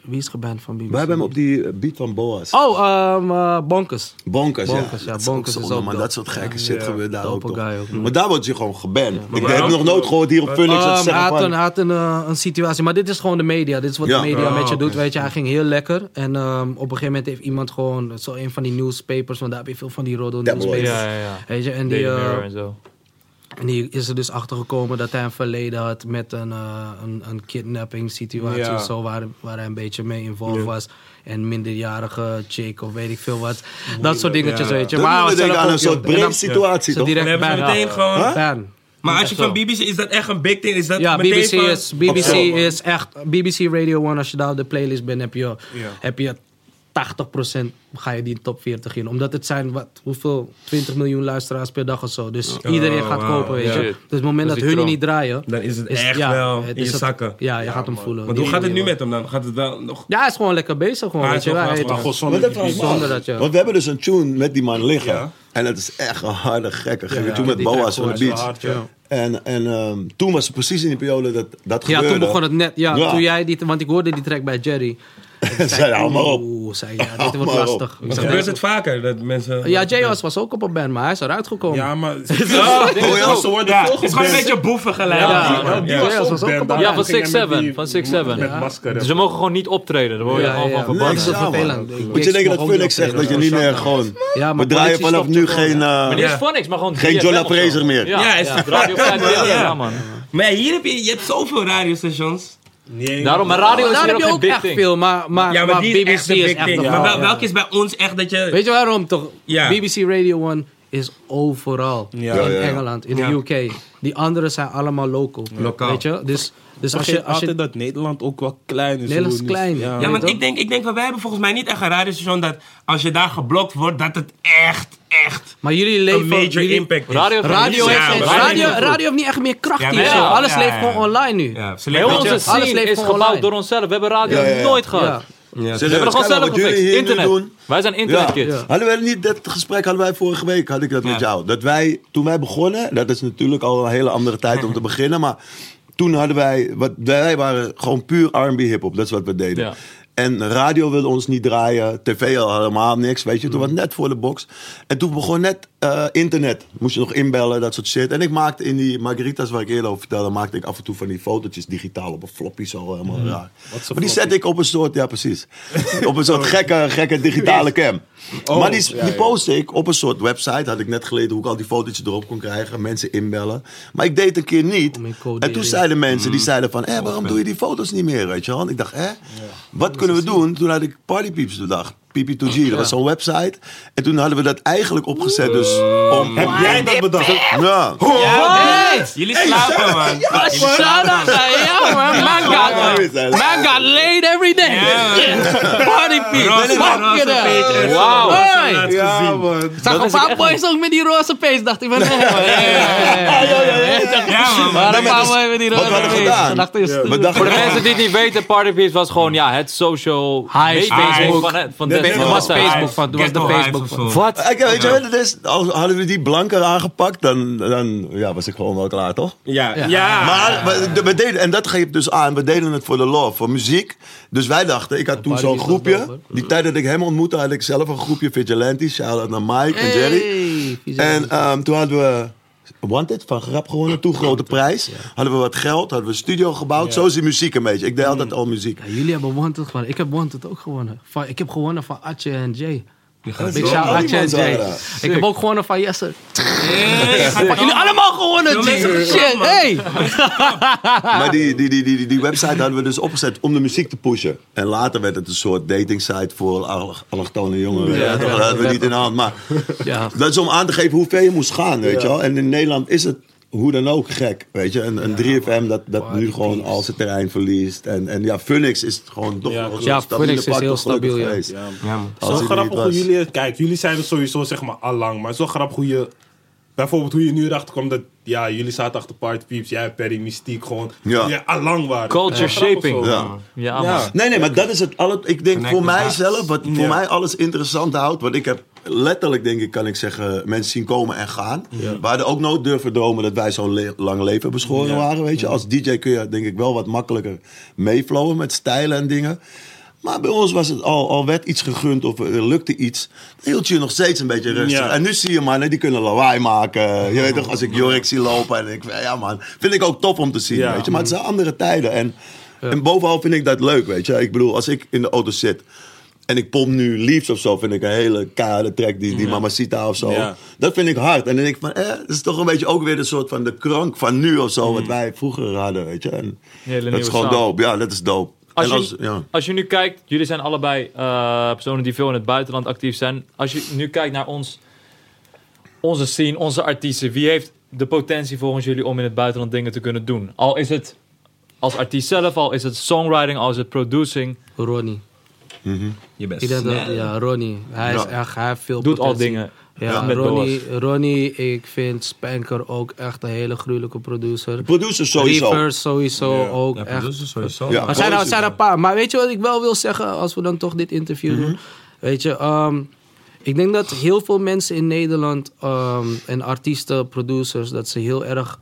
Wie is geband van BBC? We hebben hem op die eh, beat van Boas. Oh, ehm eh, Bonkers. Bonkers, ja. Bonkers, ja, Bonkers is ook man. Dat soort gekke shit Ja. gebeurt daar ook. Maar daar word je gewoon geband. ik heb nog nooit gehoord hier op Phoenix dat ze Ehm, hij zeggen had, van... een, hij had een, eh, een situatie, maar dit is gewoon de media. Dit is wat Ja. de media Oh, met je oké. doet. Weet je, hij ging heel lekker. En ehm, op een gegeven moment heeft iemand gewoon, zo een van die newspapers, want daar heb je veel van die roddel newspapers. Ja, ja, ja. Weet je, en die, eh, en zo. En die is er dus achter gekomen dat hij een verleden had met een, eh, een, een kidnapping situatie Ja. of zo, waar, waar hij een beetje mee involved was. En minderjarige chick of weet ik veel wat. Dat soort dingetjes, Ja. weet je. Dat me was denken aan een ook soort breed situatie, toch? direct Dan hebben ze ban. meteen gewoon... Ban. Maar als je van. BBC is dat echt een big thing? Is dat Ja, BBC van- is, BBC is echt... BBC Radio 1, als je daar op de playlist bent, heb je, Ja. heb je 80% ga je die top 40 in. Omdat het zijn, wat, hoeveel? 20 miljoen luisteraars per dag of zo. Dus iedereen gaat wauw. kopen, weet Ja. je. Dus het moment Dat dat die hun trom. niet draaien... Dan is het is- echt ja, wel het in je het- zakken. Ja, je gaat hem voelen. Want hoe gaat het nu met hem dan? Gaat het wel nog... Ja, hij is gewoon lekker bezig gewoon, Maar weet je wel. Maar Maar zonder dat dat je- Want we hebben dus een tune met die man liggen. Ja. En het is echt een harde, gekke, Ja, tune met Boas van de beach. ja. En, en ehm, toen was het precies in die periode dat dat Ja, gebeurde. toen begon het net. Ja, Ja. toen jij die, want ik hoorde die track bij Jerry. Zei, hou maar op. Oeh, zei ja, dit wordt op. lastig. Ik Maar zei, gebeurt het vaker dat mensen... Ja, J.O.S. was ook op een band, maar hij is eruit gekomen. Ja, maar... Oh, ja, ze worden ja, het is gewoon een beetje boeven gelijk. Ja, Ja, ja, die was ook was ook band. op- Ja, van ging hij 6-7, met die- van 6-7. Met masker. Dus ze mogen gewoon niet optreden. Daar word je Ja, gewoon ja, van ja. Nee, verbannen. is vervelend. Moet je denken dat ook Phoenix niet zegt op dat je niet meer gewoon... Ja, maar We draaien politie vanaf stopt nu je gewoon, geen... ja. eh, Maar niet Ja. eens Phonics, maar gewoon Geen 3FM John of zo. Fraser meer. Ja, Ja, ja, is- Radio 538, Ja. ja, man. Maar hier heb je, je hebt zoveel radiostations. Nee, Daarom, maar radio is hier heb ook geen big echt thing. veel, maar, maar, Ja, maar die BBC is echt de Maar wel, welke is bij ons echt dat je... Weet je waarom toch? Ja. BBC Radio 1 is overal. Ja. In Ja, ja, ja. Engeland, in Ja. de UK. Die anderen zijn allemaal local. Lokaal. Weet je? Dus, dus als je... Als altijd dat Nederland ook wel klein is. Nederland is klein. Ja. Ja, want ik denk, ik denk, van, wij hebben volgens mij niet echt een radiostation dat als je daar geblokt wordt, dat het echt, echt maar jullie leven... een major jullie- impact is. Radio- Radio, Ja, heeft, wij radio, radio niet echt meer kracht Ja, hier. wij zo. Alles Ja, leeft ja, gewoon ja. online nu. Ja, ze leven onze alles leeft is gewoon gebouwd online. door onszelf. We hebben radio Ja, ja, ja. nooit gehad. Ja. Ja, We hebben er gewoon zelf gefixt. nu Internet. doen. Wij zijn internetkids. Ja. Hadden we niet dat gesprek hadden wij vorige week had ik dat met jou. Dat wij toen wij begonnen, dat is natuurlijk al een hele andere tijd om te beginnen, maar toen hadden wij wat wij waren gewoon puur R&B hip hop, dat is wat we deden. En radio wilde ons niet draaien, tv al helemaal niks, weet je. Toen was het net voor de box. En toen begon net eh, internet. Moest je nog inbellen, dat soort shit. En ik maakte in die margaritas waar ik eerder over vertelde, maakte ik af en toe van die fotootjes digitaal op een floppy zo helemaal raar. Maar die zet ik op een soort, ja precies, op een soort gekke, gekke digitale cam. maar die, ja, die ja. postte ik op een soort website. Had ik net geleerd hoe ik al die fotootjes erop kon krijgen. Mensen inbellen. Maar ik deed een keer niet. En toen zeiden mensen, die zeiden van, hé, waarom doe je die foto's niet meer, weet je wel? Ik dacht, hè, wat kunnen we doen? Toen had ik Party Peeps bedacht. PP2G, dat was zo'n website. En toen hadden we dat eigenlijk opgezet dus om... Heb jij dat bedacht? Ja. Jullie slapen, man. Ja man. Man got, man got laid every day. Party people. Fuck it. Wauw. Ja, man. Zag een paar boys ook met die roze face. Dacht ik van, nee man. Ja, man. Maar een paar boys met die roze dachten, Voor de mensen die het niet weten, Party Peeps was gewoon ja, het social Hype, Facebook van, van Dat was. Facebook van, was de Facebook van. Wat? Kijk, weet je wat het is? Als hadden we die blanker aangepakt, dan, dan ja, was ik gewoon wel klaar, toch? Ja, Ja. ja. Maar we, we deden, en dat geeft dus aan, we deden het voor de love, voor muziek. Dus wij dachten, ik had toen zo'n groepje. Die tijd dat ik hem ontmoette, had ik zelf een groepje vigilantes. Shout-out naar Mike en Jerry. En ehm, toen hadden we Wanted van Grap gewonnen, toen grote prijs. Hadden we wat geld, hadden we een studio gebouwd. Zo is die muziek een beetje. Ik deed altijd al muziek. Ja, jullie hebben Wanted gewonnen. Ik heb Wanted ook gewonnen. Van, ik heb gewonnen van Atje en Jay. Big shout Jay. Ik heb ook gewonnen van Jesse. Jullie allemaal gewonnen, Shit, hey. Maar die, die, die, die, die, die website hadden we dus opgezet om de muziek te pushen. En later werd het een soort dating site voor alle- allochtone jongeren. Ja, Ja, dat hadden we niet in de hand. Maar Ja. dat is om aan te geven hoe ver je moest gaan, weet je wel. En in Nederland is het hoe dan ook gek, weet je. Een, een 3FM dat, dat nu gewoon al zijn terrein verliest. En, en ja, Phoenix is gewoon toch Ja, ja, Phoenix is pak, heel stabiel, ja. geweest. Ja. Zo grappig hoe jullie... Kijk, jullie zijn er sowieso zeg maar al lang. Maar wel grappig hoe je... Bijvoorbeeld hoe je nu erachter komt dat... Ja, jullie zaten achter Party Peeps. Jij, Perry, Mystiek. Gewoon... Ja. Ja. al lang waren. Culture shaping. zo. Ja. Ja, man. Ja. Nee, nee, maar dat is het. Alle, ik denk voor Connected mijzelf, wat voor Ja. mij alles interessant houdt. Want ik heb letterlijk, denk ik, kan ik zeggen, mensen zien komen en gaan. We hadden ook nooit durven dromen dat wij zo'n le- lang leven beschoren Ja. waren. Weet je, als DJ kun je denk ik wel wat makkelijker meeflowen met stijlen en dingen. Maar bij ons was het al, al werd iets gegund of er lukte iets. Dan hield je nog steeds een beetje rustig. Ja. En nu zie je mannen, die kunnen lawaai maken. Je weet toch, als ik Jorik zie lopen en ik, ja man, vind ik ook tof om te zien. Ja. Weet je? Maar het zijn andere tijden. En, en bovenal vind ik dat leuk, weet je. Ik bedoel, als ik in de auto zit en ik pomp nu Leaves of zo, vind ik een hele kale track, die, die Mamacita of zo. Ja. Dat vind ik hard. En dan denk ik van, eh, dat is toch een beetje ook weer een soort van de krank van nu of zo, wat wij vroeger hadden, weet je. En Hele dat nieuwe is gewoon sound. dope. Ja, dat is dope. Als en je, als, ja. als je nu kijkt, jullie zijn allebei eh, personen die veel in het buitenland actief zijn. Als je nu kijkt naar ons, onze scene, onze artiesten, wie heeft de potentie volgens jullie om in het buitenland dingen te kunnen doen? Al is het als artiest zelf, al is het songwriting, al is het producing, Ronnie. Je best. Ik denk dat, ja, Ronnie. Hij, is echt, hij heeft veel doet al dingen. Ja, met Ronnie, Ronnie, ik vind Spanker ook echt een hele gruwelijke producer. Producers sowieso. Reverse sowieso Ja. ook Ja, echt. producers sowieso. Ja. Zijn er, zijn er een paar. Maar weet je wat ik wel wil zeggen als we dan toch dit interview doen? Weet je, ehm, ik denk dat heel veel mensen in Nederland ehm, en artiesten, producers, dat ze heel erg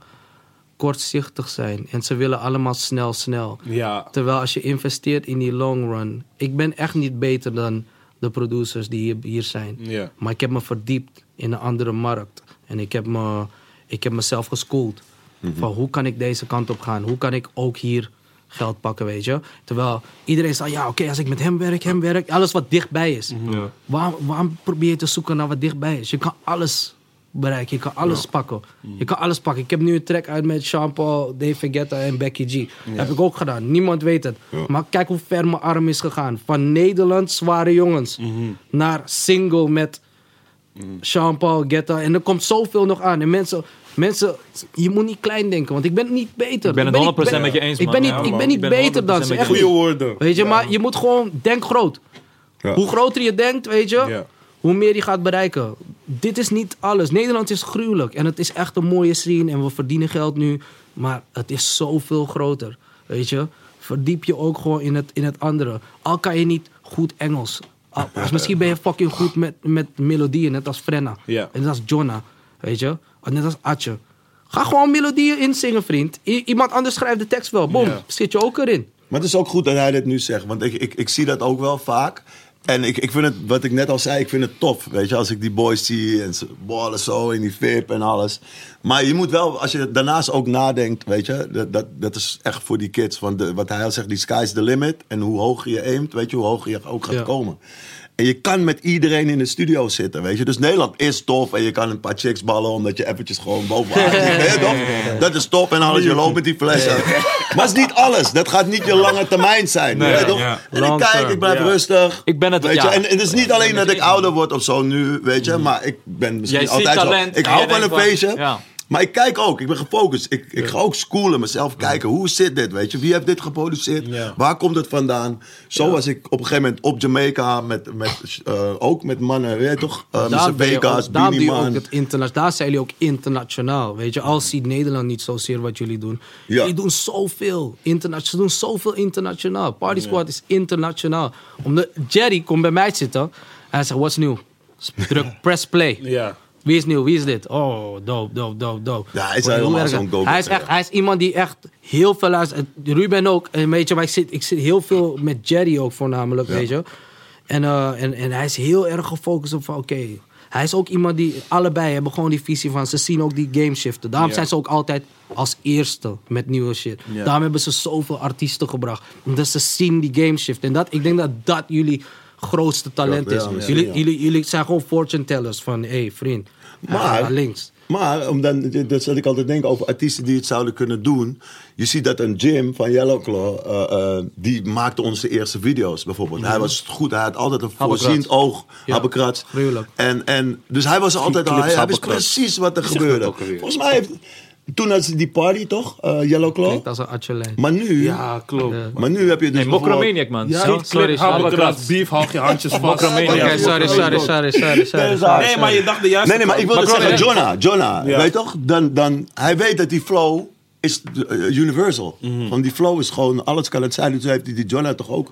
kortzichtig zijn. En ze willen allemaal snel, snel. Ja. Terwijl als je investeert in die long run. Ik ben echt niet beter dan de producers die hier, hier zijn. Ja. Maar ik heb me verdiept in een andere markt. En ik heb, me, ik heb mezelf geschoold. Van hoe kan ik deze kant op gaan? Hoe kan ik ook hier geld pakken, weet je? Terwijl iedereen zegt, ja oké, als ik met hem werk, hem werk. Alles wat dichtbij is. Ja. Waarom, waarom probeer je te zoeken naar wat dichtbij is? Je kan alles bereiken. Je kan alles pakken. Je kan alles pakken. Ik heb nu een track uit met Jean-Paul, Dave Guetta en Becky G. Heb ik ook gedaan. Niemand weet het. Maar kijk hoe ver mijn arm is gegaan. Van Nederland, zware jongens, naar single met Sean Paul, Guetta. En er komt zoveel nog aan. En mensen, mensen, je moet niet klein denken, want ik ben niet beter. Ik ben het niet 100% be- met je eens, Ik man. ben niet, Ja, ik ben niet Ik ben beter 100% dan ze. niet. woorden. Weet je, maar je moet gewoon, denk groot. Ja. Hoe groter je denkt, weet je, Ja. hoe meer je gaat bereiken. Dit is niet alles. Nederland is gruwelijk. En het is echt een mooie scene. En we verdienen geld nu. Maar het is zoveel groter. Weet je? Verdiep je ook gewoon in het, in het andere. Al kan je niet goed Engels. Al- misschien ben je fucking goed met, met melodieën. Net als Frenna. En net als Jonna. Weet je? Net als Atje. Ga gewoon melodieën insingen, vriend. I- iemand anders schrijft de tekst wel. Boom. Zit je ook erin. Maar het is ook goed dat hij dit nu zegt. Want ik, ik, ik zie dat ook wel vaak. En ik, ik vind het, wat ik net al zei, ik vind het tof. Weet je, als ik die boys zie en ze ballen zo in die VIP en alles. Maar je moet wel, als je daarnaast ook nadenkt, weet je, dat, dat, dat is echt voor die kids. Want de, wat hij al zegt, die sky's the limit. En hoe hoger je aimt, weet je, hoe hoger je ook gaat Ja. komen. En je kan met iedereen in de studio zitten, weet je. Dus Nederland is tof en je kan een paar chicks ballen omdat je eventjes gewoon bovenaan zit? Dat is top en alles, je loopt met die flessen. Maar het is niet alles. Dat gaat niet je lange termijn zijn, weet je toch? ja. En ik kijk, ik blijf ja. rustig. Ik ben het- weet je? ja. En, en het is niet alleen dat ik ouder word of zo nu, weet je. Maar ik ben misschien Jij altijd talent zo. Ik hou van een feestje. Maar ik kijk ook, ik ben gefocust. Ik, ik ga ook schoolen, mezelf kijken. Hoe zit dit, weet je? Wie heeft dit geproduceerd? Ja. Waar komt het vandaan? Zo was ik op een gegeven moment op Jamaica, met, met, eh, ook met mannen, weet je toch? Uh, Daar Vegas, daar Beanie doe je ook Man. het interna- Daar zijn jullie ook internationaal. Weet je, al ziet Nederland niet zozeer wat jullie doen. Ja. Jullie doen zoveel. Interna- ze doen zoveel internationaal. Party Squad is internationaal. Omdat Jerry komt bij mij zitten. Hij zegt, what's new? Druk, press play. Ja. Wie is nieuw? Wie is dit? Oh, dope, dope, dope, dope. Ja, hij is helemaal zo'n go-getter, Hij is, echt, hij is iemand die echt heel veel luistert. Ruben ook. En weet je, maar ik zit, ik zit heel veel met Jerry ook voornamelijk, weet je. En, eh, en, en hij is heel erg gefocust op van, oké... hij is ook iemand die, allebei hebben gewoon die visie van... ze zien ook die game shiften. Daarom zijn ze ook altijd als eerste met nieuwe shit. Daarom hebben ze zoveel artiesten gebracht. Omdat ze zien die game shift. En dat, ik denk dat dat jullie grootste talent is. jullie, ja. jullie, jullie zijn gewoon fortune tellers van... hé, hey, vriend, Maar- naar links. Maar, om dan, dat zat ik altijd denken over artiesten die het zouden kunnen doen. Je ziet dat een Jim van Yellowclaw, eh, eh, die maakte onze eerste video's bijvoorbeeld. Hij was goed, hij had altijd een voorziend oog, Ja, Habbekrats. En, en, dus hij was altijd al, hij, hij wist precies wat er gebeurde. Volgens mij heeft, toen had ze die party toch, eh Yellowclaw. Klinkt als een atje Maar nu, Ja, klopt. Ja. maar nu heb je dus Nee, Mokromaniac, man. Ja, sorry, sorry, beef, hou je handjes vast. Mokromaniac. Oké, sorry, sorry, sorry, sorry, sorry. sorry. Nee, maar je dacht de juiste Nee, nee, maar ik wilde zeggen, Jonah, Jonah, Ja. weet toch? Dan, dan, hij weet dat die flow is eh, universal. Mhm. Want die flow is gewoon, alles kan het zijn. Dus heeft hij die Jonah toch ook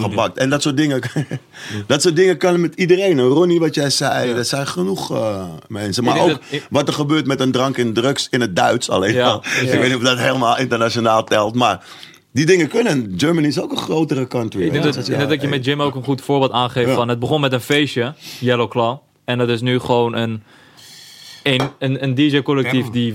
gepakt. En dat soort dingen, dat soort dingen kan met iedereen. Een Ronnie, wat jij zei, er zijn genoeg eh, mensen. Maar ook dat- ik- wat er gebeurt met een drank en drugs in het Duits alleen Ja. al. Ik weet niet of dat helemaal internationaal telt, maar... Die dingen kunnen. Germany is ook een grotere country. Ik denk dat, ik denk dat je met Jim ook een goed voorbeeld aangeeft Ja. van... Het begon met een feestje, Yellow Claw. En dat is nu gewoon een, een, een, een DJ-collectief Ja. die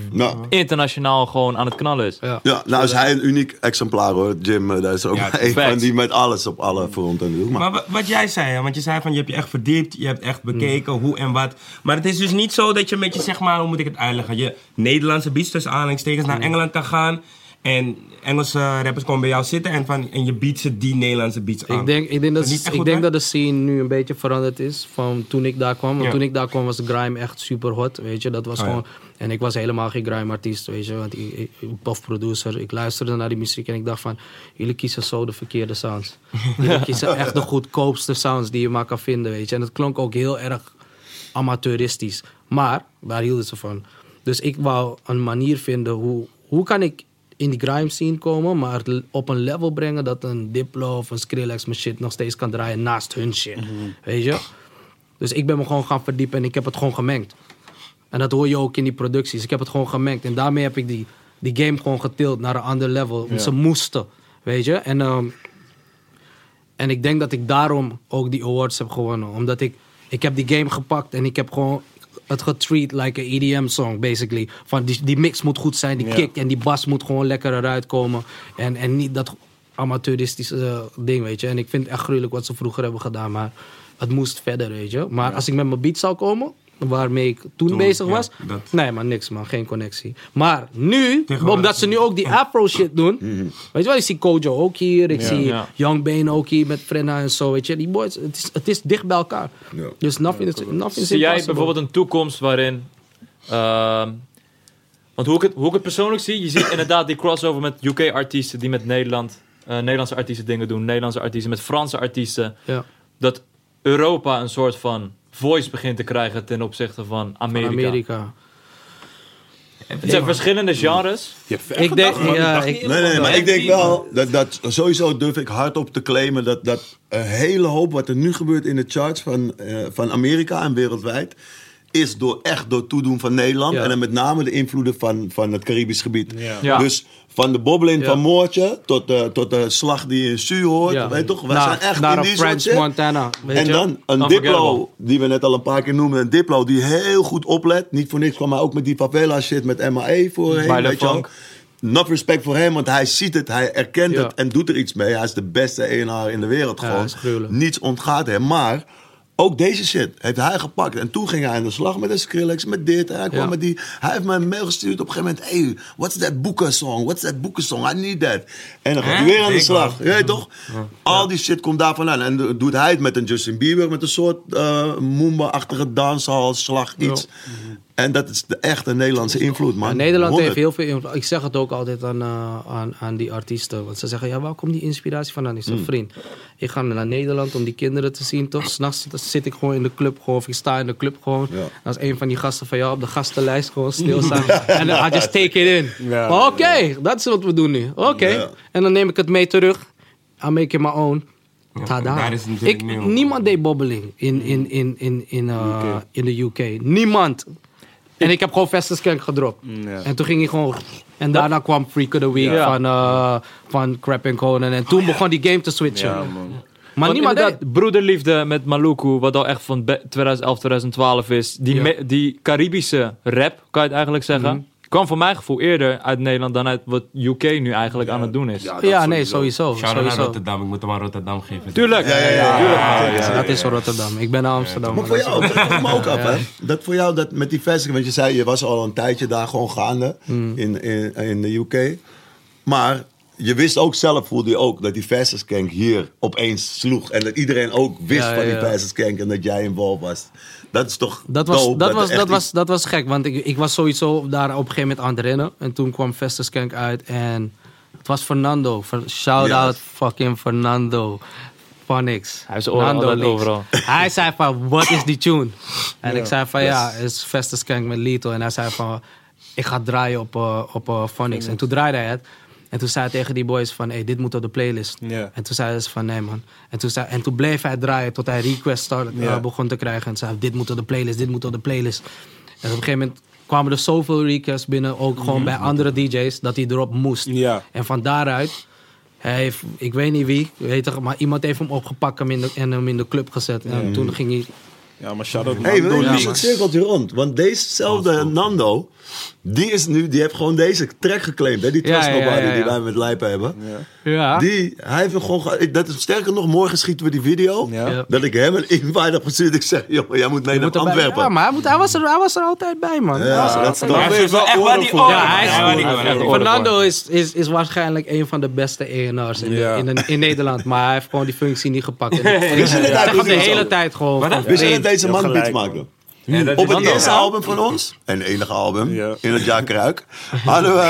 internationaal gewoon aan het knallen is. Ja. Ja, nou is hij een uniek exemplaar hoor, Jim. eh, Daar is ook Ja, een van facts. die met alles op alle fronten doet. Maar, Maar wa- wat jij zei, hè, want je zei van je hebt je echt verdiept, je hebt echt bekeken hoe en wat. Maar het is dus niet zo dat je met je, zeg maar, hoe moet ik het uitleggen? Je Nederlandse beats tussen aanhalingstekens naar Engeland kan gaan. En Engelse rappers komen bij jou zitten en, van, en je biedt ze die Nederlandse beats aan. Ik denk, ik denk, dat, ik denk dat de scene nu een beetje veranderd is van toen ik daar kwam. Want Ja. toen ik daar kwam was grime echt super hot, weet je. Dat was Oh, ja. gewoon... En ik was helemaal geen grime artiest, weet je. Want ik, ik, producer. Ik luisterde naar die muziek en ik dacht van... Jullie kiezen zo de verkeerde sounds. jullie kiezen echt de goedkoopste sounds die je maar kan vinden, weet je. En het klonk ook heel erg amateuristisch. Maar, daar hielden ze van. Dus ik wou een manier vinden hoe... Hoe kan ik in die grime scene komen, maar op een level brengen dat een Diplo of een Skrillex mijn shit nog steeds kan draaien naast hun shit. Weet je? Dus ik ben me gewoon gaan verdiepen en ik heb het gewoon gemengd. En dat hoor je ook in die producties. Ik heb het gewoon gemengd. En daarmee heb ik die, die game gewoon getild naar een ander level. Ze moesten, weet je? En, ehm, en ik denk dat ik daarom ook die awards heb gewonnen. Omdat ik, ik heb die game gepakt en ik heb gewoon het getreat like a EDM song, basically. Van die, die mix moet goed zijn, die Ja. kick en die bas moet gewoon lekker eruit komen. En, en niet dat amateuristische eh, ding, weet je. En ik vind het echt gruwelijk wat ze vroeger hebben gedaan, maar het moest verder, weet je. Maar als ik met mijn beat zou komen, waarmee ik toen, Toen, bezig ja, was. dat- Nee, man, niks man, geen connectie. Maar nu, omdat ze nu ook die afro shit doen. Weet je wel, ik zie Kojo ook hier, ik Ja. zie Ja. Young Bane ook hier met Frenna en zo. Weet je, die boys, het is, het is dicht bij elkaar. Ja. Dus nothing is, nothing is Zie jij bijvoorbeeld een toekomst waarin... ehm, want hoe ik, het, hoe ik het persoonlijk zie, je ziet inderdaad die crossover met UK-artiesten die met Nederland, eh, Nederlandse artiesten dingen doen, Nederlandse artiesten met Franse artiesten. Ja, Dat Europa een soort van voice begint te krijgen ten opzichte van van Amerika. Amerika. Het zijn verschillende genres. Je hebt ver Ik denk- man. ja, ik- Nee, nee, maar ik denk wel, dat, dat sowieso durf ik hardop te claimen dat, dat een hele hoop wat er nu gebeurt in de charts van, eh, van Amerika en wereldwijd, is door, echt door toedoen van Nederland. Ja. En dan met name de invloeden van, van het Caribisch gebied. Ja. Ja. Dus van de bobbeling Ja. van Moortje tot de, tot de slag die in Su hoort. Ja. Weet toch? Naar- zijn echt naar in die French. Montana. Weet En je? dan een. Diplo, die we net al een paar keer noemden. Een Diplo die heel goed oplet. Niet voor niks kwam hij ook met die favela shit met MAE voorheen. Weet je wel. funk. Not respect voor hem, want hij ziet het, hij erkent Ja. het en doet er iets mee. Hij is de beste ENR in de wereld gewoon. Niets ontgaat hem. Maar ook deze shit heeft hij gepakt. En toen ging hij aan de slag met de Skrillex, met dit. En hij, kwam Ja. met die, hij heeft me een mail gestuurd op een gegeven moment. Hey, what's that Booker song? What's that Booker song? I need that. En dan gaat hij weer aan de slag. Je weet toch? Al die shit komt daarvan aan. En do- doet hij het met een Justin Bieber, met een soort uh, Moomba-achtige dancehall, slag, iets. En dat is de echte Nederlandse invloed, man. Ja, Nederland 100. heeft heel veel invloed. Ik zeg het ook altijd aan, eh, aan, aan die artiesten. Want ze zeggen, ja, waar komt die inspiratie vandaan? Ik zeg, Mm. vriend, ik ga naar Nederland om die kinderen te zien, toch? S'nachts zit, zit ik gewoon in de club, gewoon, of ik sta in de club gewoon. Ja. Als een van die gasten van jou op de gastenlijst gewoon stilstaan. En dan I just take it in. Ja. Oké, dat is wat we doen nu. Oké. Ja. En dan neem ik het mee terug. I make it my own. Tada. ik, niemand deed bobbeling in, in, in, in, in, uh, in de UK. Niemand. En ik heb gewoon Festus gedropt. Ja. En toen ging hij gewoon... En daarna kwam Freak of the Week Ja. van, uh, van Crap and Conan. En toen begon die game te switchen. Ja, man. Maar Want niemand deed. inderdaad, Broederliefde met Maluku, wat al echt van be- 2011, 2012 is. Die, Ja. me- die Caribische rap, kan je het eigenlijk zeggen. Kwam voor mijn gevoel eerder uit Nederland dan uit wat UK nu eigenlijk aan het doen is. Ja, nee, sowieso. sowieso. Shout out naar sowieso. Rotterdam. Ik moet hem aan Rotterdam geven. Tuurlijk. Ja, ja, ja. Tuurlijk. Ja, ja, Dat is Rotterdam. Ik ben naar Amsterdam. Maar voor jou, dat me ook af, hè? Dat voor jou, dat met die vestiging, want je zei, je was al een tijdje daar gewoon gaande Mm. in, in, in de UK. Maar je wist ook zelf, voelde je ook, dat die Vestiskank hier opeens sloeg. En dat iedereen ook wist Ja, van die ja. Vestiskank en dat jij involved was. Dat is toch Dat was, dope, dat, was, dat, iets- was, dat was gek, want ik, ik was sowieso daar op een gegeven moment aan het rennen. En toen kwam Skank uit en het was Fernando. Fer- Shout Ja. out fucking Fernando. Niks. Hij is overal. Hij zei van, wat is die tune? En ik zei van, ja, het is Skank met Lito. En hij zei van, ik ga draaien op, uh, op uh, Phonics. En toen draaide hij het. En toen zei hij tegen die boys van, hey, dit moet op de playlist. En toen zeiden ze van, nee man. En toen, zei, en toen bleef hij draaien tot hij request start, uh, Ja. begon te krijgen. En zei, dit moet op de playlist, dit moet op de playlist. En op een gegeven moment kwamen er zoveel requests binnen, ook gewoon bij andere DJ's, dat hij erop moest. En van daaruit, hij heeft, ik weet niet wie, weet je, maar iemand heeft hem opgepakt hem in de, en hem in de club gezet. En toen ging hij, Ja, maar shout-out Hé, hey, Nando een cirkeltje rond? Want dezezelfde Nando, die, is nu, die heeft gewoon deze track geclaimd. Hè? Die Ja, Trust ja, ja, Nobody ja. die wij met Lijpen hebben. ja. Die, hij heeft gewoon... ge- Dat is sterker nog, morgen schieten we die video. Ja. Ja. Dat ik hem een invite heb gestuurd. Ik zeg, joh, jij moet mee Je naar Antwerpen. Ja, maar hij, moet, hij, was er, hij was er altijd bij, man. Hij was er dat is wel echt oren waar die voor. oren. Ja, hij is waar die goed. oren. Echt oren. Fernando is, is, is waarschijnlijk een van de beste ENR's in, Ja. in, in Nederland. Maar hij heeft gewoon die functie niet gepakt. Hij zeg het de hele tijd gewoon. Wist je dat deze Ja, man beats man. Ja, dat Op is het eerste album van ons, en enige album, Ja. in het jaar Kruik, hadden we,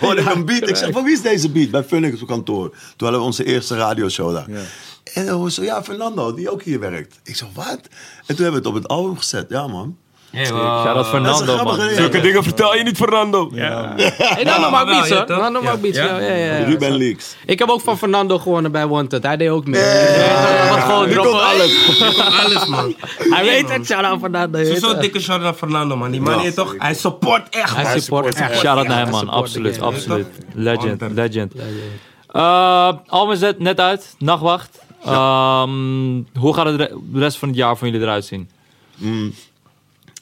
hoorde ik een beat. Ik zeg, van wie is deze beat? Bij Funix op kantoor. Toen hadden we onze eerste radioshow daar. Ja. En dan hoor zo, ja, Fernando, die ook hier werkt. Ik zeg, wat? En toen hebben we het op het album gezet. Ja, man. Hey, Shout out Fernando, man. Zulke dingen vertel je niet, Fernando. Ja. Hey, Nando maakt beats, hoor. Nando maakt beats, ja. ja, ja, ja. Ruben Leaks. Ik heb ook van Fernando gewonnen bij Wanted. Hij deed ook mee. Had gewoon droppen. alles. Alles, man. Hij weet het, shout-out Fernando. je weet Zo'n dikke shout naar Fernando, man. Die man heeft toch... Hij support echt, Hij support echt. Shout-out naar Ja, hem, man. Absoluut, absoluut. Legend, legend. Uh, album is net- uit. Nachtwacht. Ehm, hoe gaat het de de rest van het jaar van jullie eruit zien?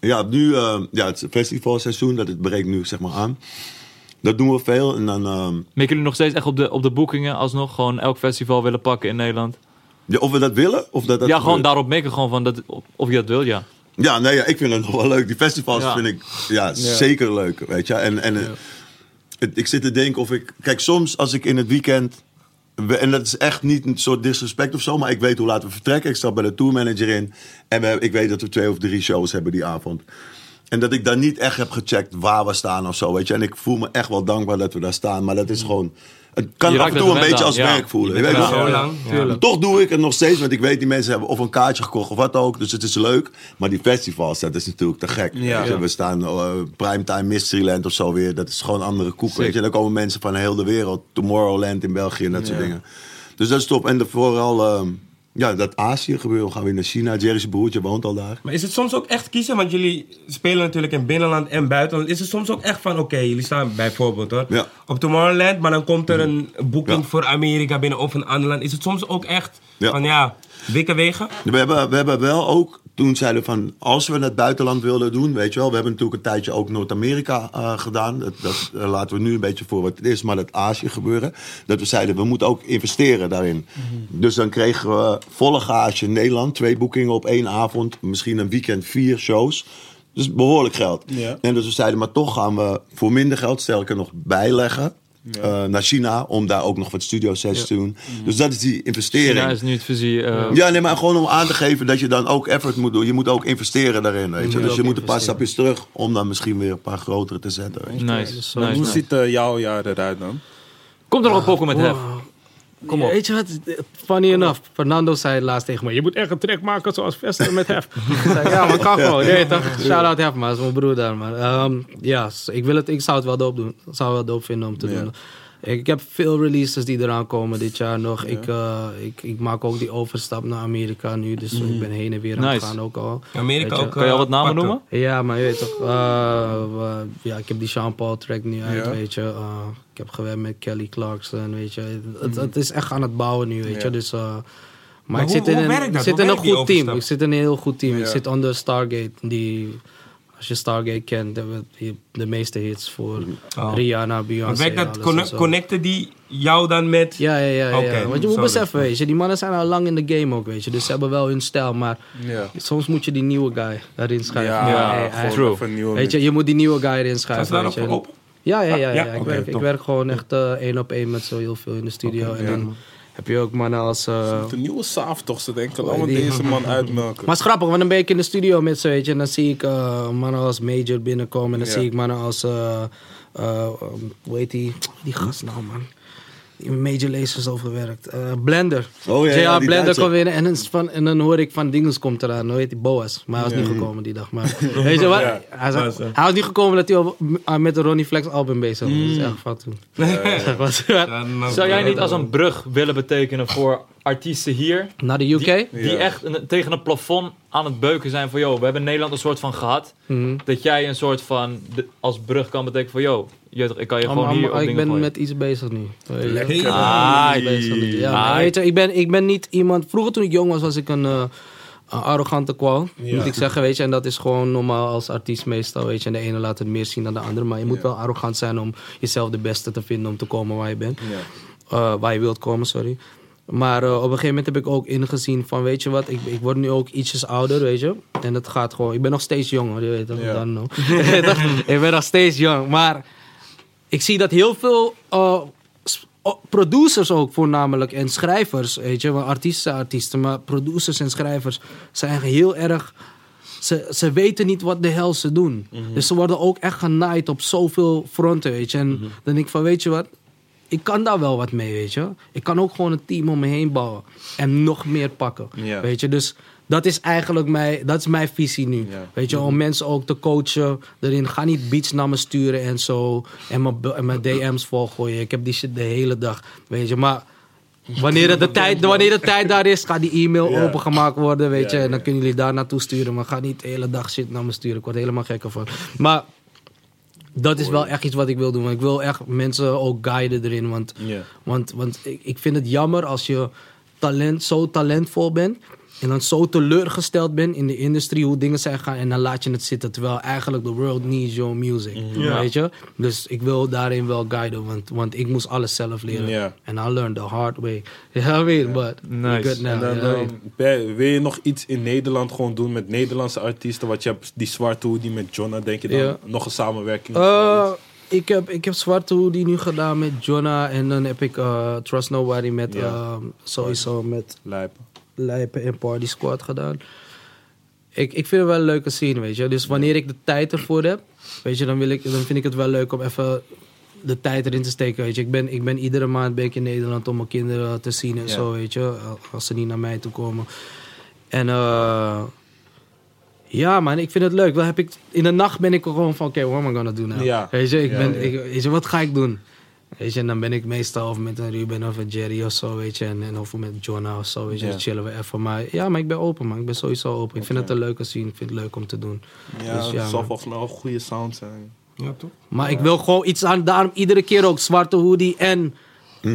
Ja, nu, eh, ja, het festivalseizoen, dat het breekt nu zeg maar aan. Dat doen we veel. En dan, ehm, Mikken jullie nog steeds echt op de, op de boekingen alsnog? Gewoon elk festival willen pakken in Nederland? ja, of we dat willen, of dat dat ja, gewoon daarop mikken gewoon van dat, of je dat wil, ja. Ja, nee, ja, ik vind het nog wel leuk. Die festivals Ja. vind ik ja, zeker leuk, weet je. En, en het- ik zit te denken of ik... Kijk, soms als ik in het weekend... we- En dat is echt niet een soort disrespect of zo, maar ik weet hoe laten we vertrekken. Ik stap bij de tourmanager in en we, ik weet dat we twee of drie shows hebben die avond. En dat ik daar niet echt heb gecheckt waar we staan of zo, weet je. En ik voel me echt wel dankbaar dat we daar staan, maar dat is gewoon... Het kan Je af en toe een beetje als ja. werk voelen. Je weet wel. zo lang. Ja. Toch doe ik het nog steeds, want ik weet die mensen hebben of een kaartje gekocht of wat ook. Dus het is leuk. Maar die festivals, dat is natuurlijk te gek. Ja. We staan eh, Primetime Mysteryland of zo weer. Dat is gewoon andere koek. Weet je. En dan komen mensen van heel de wereld. Tomorrowland in België en dat soort dingen. Dus dat is top. En de, vooral ehm, ja, dat Azië gebeuren. We gaan weer naar China. Jerry's broertje woont al daar. Maar is het soms ook echt kiezen? Want jullie spelen natuurlijk in binnenland en buitenland. Is het soms ook echt van, oké, jullie staan bijvoorbeeld hoor, Ja. op Tomorrowland, maar dan komt er een boeking Ja. voor Amerika binnen of een ander land. Is het soms ook echt Ja. van, ja, dikke wegen? We hebben, we hebben wel ook, toen zeiden we van, als we het buitenland wilden doen, weet je wel. We hebben natuurlijk een tijdje ook Noord-Amerika eh, gedaan. Dat, dat eh, laten we nu een beetje voor wat het is, maar dat Azië gebeuren. Dat we zeiden, we moeten ook investeren daarin. Dus dan kregen we volle gage in Nederland. Twee boekingen op één avond, misschien een weekend vier shows. Dus behoorlijk geld. Ja. En dus we zeiden, maar toch gaan we voor minder geld sterker nog bijleggen. Eh, naar China, om daar ook nog wat studio sets te doen. Dus dat is die investering. China is nu het visie. eh, Ja, nee, maar gewoon om aan te geven dat je dan ook effort moet doen. Je moet ook investeren daarin, weet je. moet Dus je moet een paar stapjes terug om dan misschien weer een paar grotere te zetten. Weet je. Nice, Dus, nice, Hoe nice. ziet eh, jouw jaar eruit dan? Komt er nog een pokken met hef? Kom op. Weet je wat? Funny enough. Fernando zei laatst tegen me: Je moet echt een track maken zoals Vester met Hef. ik zei: Ja, maar kan gewoon. Nee, toch? Shout out Hef, maar dat is mijn broer daar. Maar ehm, ja, ik, wil het, ik zou het wel dope doen. Ik zou het wel dope vinden om te doen. Ik, ik heb veel releases die eraan komen dit jaar nog. Ik, eh, ik, ik maak ook die overstap naar Amerika nu. Dus ik ben heen en weer aan het Nice. gaan ook al. Amerika ook. Kan je al wat eh, namen pakken. noemen? Ja, maar je weet toch, eh, ja, ik heb die Sean Paul track nu uit, Ja. weet je. Eh, ik heb gewerkt met Kelly Clarkson, weet je. Het, het is echt aan het bouwen nu, weet Ja. je. Dus, eh, maar, Maar ik hoe- zit in hoe een, werkt ik dat? zit Hoe in een goed team. Ik zit in een heel goed team. Ja. Ik zit onder Stargate, die... Als je Stargate kent, hebben we de meeste hits voor Oh. Rihanna, Maar Beyoncé. werkt dat, alles conne- en zo. connecten die jou dan met... Ja, ja, ja. ja. Want je moet beseffen, weet je, die mannen zijn al lang in de game ook, weet je. Dus ze hebben wel hun stijl, maar soms moet je die nieuwe guy daarin schrijven. Ja, Ja, Hey, hij- true. even een nieuwe Weet je, je moet die nieuwe guy erin ze daar nog open? Ja, ja, ja. Ah, ja. ja, Ik, werk, ik werk gewoon echt eh, één op één met zo heel veel in de studio. en dan heb je ook mannen als... eh, De nieuwe saaf toch, ze denken deze man uitmelken. maar het is grappig, want dan ben ik in de studio met ze, weet je. En dan zie ik eh, mannen als Major binnenkomen. En dan Ja. zie ik mannen als... eh, hoe heet die? Die gast nou, man. Major Lasers overwerkt. Eh, Blender. Oh, ja, ja, die Blender komt binnen en van, en dan hoor ik van Dinges komt eraan. Hoe heet die? Boas. Maar hij was Ja. niet gekomen die dag. Maar, weet je wat? Ja. Hij, Was, eh. hij was niet gekomen dat hij al uh, met de Ronnie Flex album bezig was. Dat is echt fout toen. Zou jij niet als een brug willen betekenen voor artiesten hier? Naar de UK? Die, die Ja. echt een- tegen een plafond aan het beuken zijn van... Yo, we hebben in Nederland een soort van gehad. Mhm. Dat jij een soort van... de- als brug kan betekenen van... Yo, je, ik kan je gewoon am- hier op ik ben gooien. met iets bezig nu. Lekker. Ah, bezig nu. Ja, weet je, ik ben, ik ben niet iemand... Vroeger toen ik jong was, was ik een, eh, een arrogante kwal. Ja. Moet ik zeggen, weet je. En dat is gewoon normaal als artiest meestal, weet je. En de ene laat het meer zien dan de andere. Maar je moet Ja. wel arrogant zijn om jezelf de beste te vinden om te komen waar je bent. Ja. Eh, waar je wilt komen, sorry. Maar eh, op een gegeven moment heb ik ook ingezien van, weet je wat, ik, ik word nu ook ietsjes ouder, weet je. En dat gaat gewoon, ik ben nog steeds jong hoor, je weet Ja. dan nog. ik ben nog steeds jong, maar ik zie dat heel veel eh, producers ook voornamelijk en schrijvers, weet je. Want artiesten artiesten, maar producers en schrijvers zijn heel erg... Ze, ze weten niet wat de hel ze doen. Dus ze worden ook echt genaaid op zoveel fronten, weet je. En dan denk ik van, weet je wat? Ik kan daar wel wat mee, weet je. Ik kan ook gewoon een team om me heen bouwen. En nog meer pakken, weet je. Dus dat is eigenlijk mijn, dat is mijn visie nu. Ja. Weet je, om mensen ook te coachen erin. Ga niet beats naar me sturen en zo. En mijn, en mijn DM's volgooien. Ik heb die shit de hele dag, weet je. Maar wanneer, de, tijd, wanneer de tijd daar is, gaat die e-mail Ja. opengemaakt worden, weet Ja, je. En dan kunnen jullie daar naartoe sturen. Maar ga niet de hele dag shit naar me sturen. Ik word helemaal gek van. Maar dat is wel echt iets wat ik wil doen. Want ik wil echt mensen ook guiden erin. Want, Ja. want, want ik, ik vind het jammer als je talent, zo talentvol bent. En dan zo teleurgesteld ben in de industrie, hoe dingen zijn gaan. En dan laat je het zitten, terwijl eigenlijk the world needs your music. Ja. Weet je? Dus ik wil daarin wel guiden, want, want ik moest alles zelf leren. En I learned the hard way. You know what I mean? But Nice. good now. En dan, wil je nog iets in Nederland gewoon doen met Nederlandse artiesten? Wat je hebt, die zwarte hoodie met Jonna, denk je dan nog een samenwerking? Eh, ik, heb, ik heb Zwarte Hoodie nu gedaan met Jonna. En dan heb ik eh, Trust Nobody met ehm, sowieso met Lijpen. Lijpen en Party Squad gedaan. Ik, ik vind het wel een leuke scene, weet je. Dus wanneer ik de tijd ervoor heb, weet je, dan, wil ik, dan vind ik het wel leuk om even de tijd erin te steken, weet je. Ik ben, ik ben iedere maand ben ik in Nederland om mijn kinderen te zien en Ja. zo, weet je. Als ze niet naar mij toe komen. En eh ja, man, ik vind het leuk. Dan heb ik, in de nacht ben ik gewoon van, oké, what am I gonna do now? Ja. Weet je, ik Ja, ben. Ik, weet je, wat ga ik doen? Weet je, en dan ben ik meestal of met een Ruben of een Jerry of zo, weet je. En, en of met Jonna of zo, weet je. Dan chillen we even. Maar ja, maar ik ben open, man. Ik ben sowieso open. Ik vind het een leuke scene. Ik vind het leuk om te doen. Ja, Dus ja, het zal man. volgens mij wel een goede sound zijn. Ja, toch? Maar ik wil gewoon iets aan. Daarom iedere keer ook zwarte hoodie en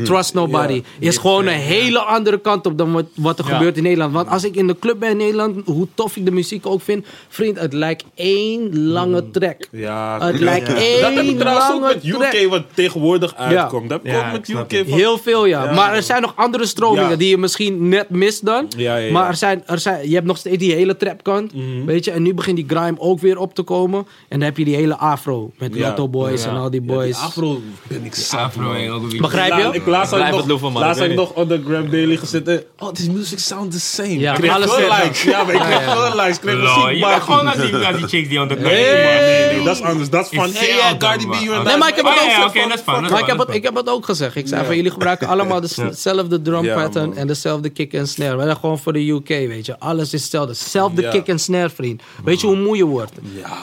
Trust Nobody. Ja. Is gewoon een hele andere kant op dan wat, wat er Ja. gebeurt in Nederland. Want als ik in de club ben in Nederland, hoe tof ik de muziek ook vind. Vriend, het lijkt één lange track. Ja, Het lijkt Ja. één Dat heb ik trouwens ook met UK, track. wat tegenwoordig uitkomt. Dat ik met UK. van- Heel veel, ja. Ja. Maar er zijn nog andere stromingen Ja. die je misschien net mist dan. Ja, ja, ja. Maar er zijn, er zijn, je hebt nog steeds die hele trapkant, Mhm. weet je. En nu begint die grime ook weer op te komen. En dan heb je die hele afro met Ja. Lotto Boys Ja. en al die Ja, boys. die afro ben ik Afro. Begrijp Ja, je? Ik laatst had ik het nog, loeven, man. laatst Ik nog op de Grab Daily gezeten. Oh, this music sounds the same. Ja, ik kreeg alles veel likes. Ja, maar ik kreeg Ja, ja. likes. Ik kreeg muziek je gewoon naar die, naar die chicks die on the nee, nee, dat is anders. Dat is van, hey, yeah, Cardi B, man. you and Nee, maar ik heb het ook gezegd Maar ik heb, het, is ik heb het ook gezegd. Ik zei van jullie gebruiken allemaal de- dezelfde drum pattern en dezelfde kick en snare. Maar dan gewoon voor de UK, weet je. Alles is hetzelfde. Zelfde kick en snare, vriend. Weet je hoe moe je wordt?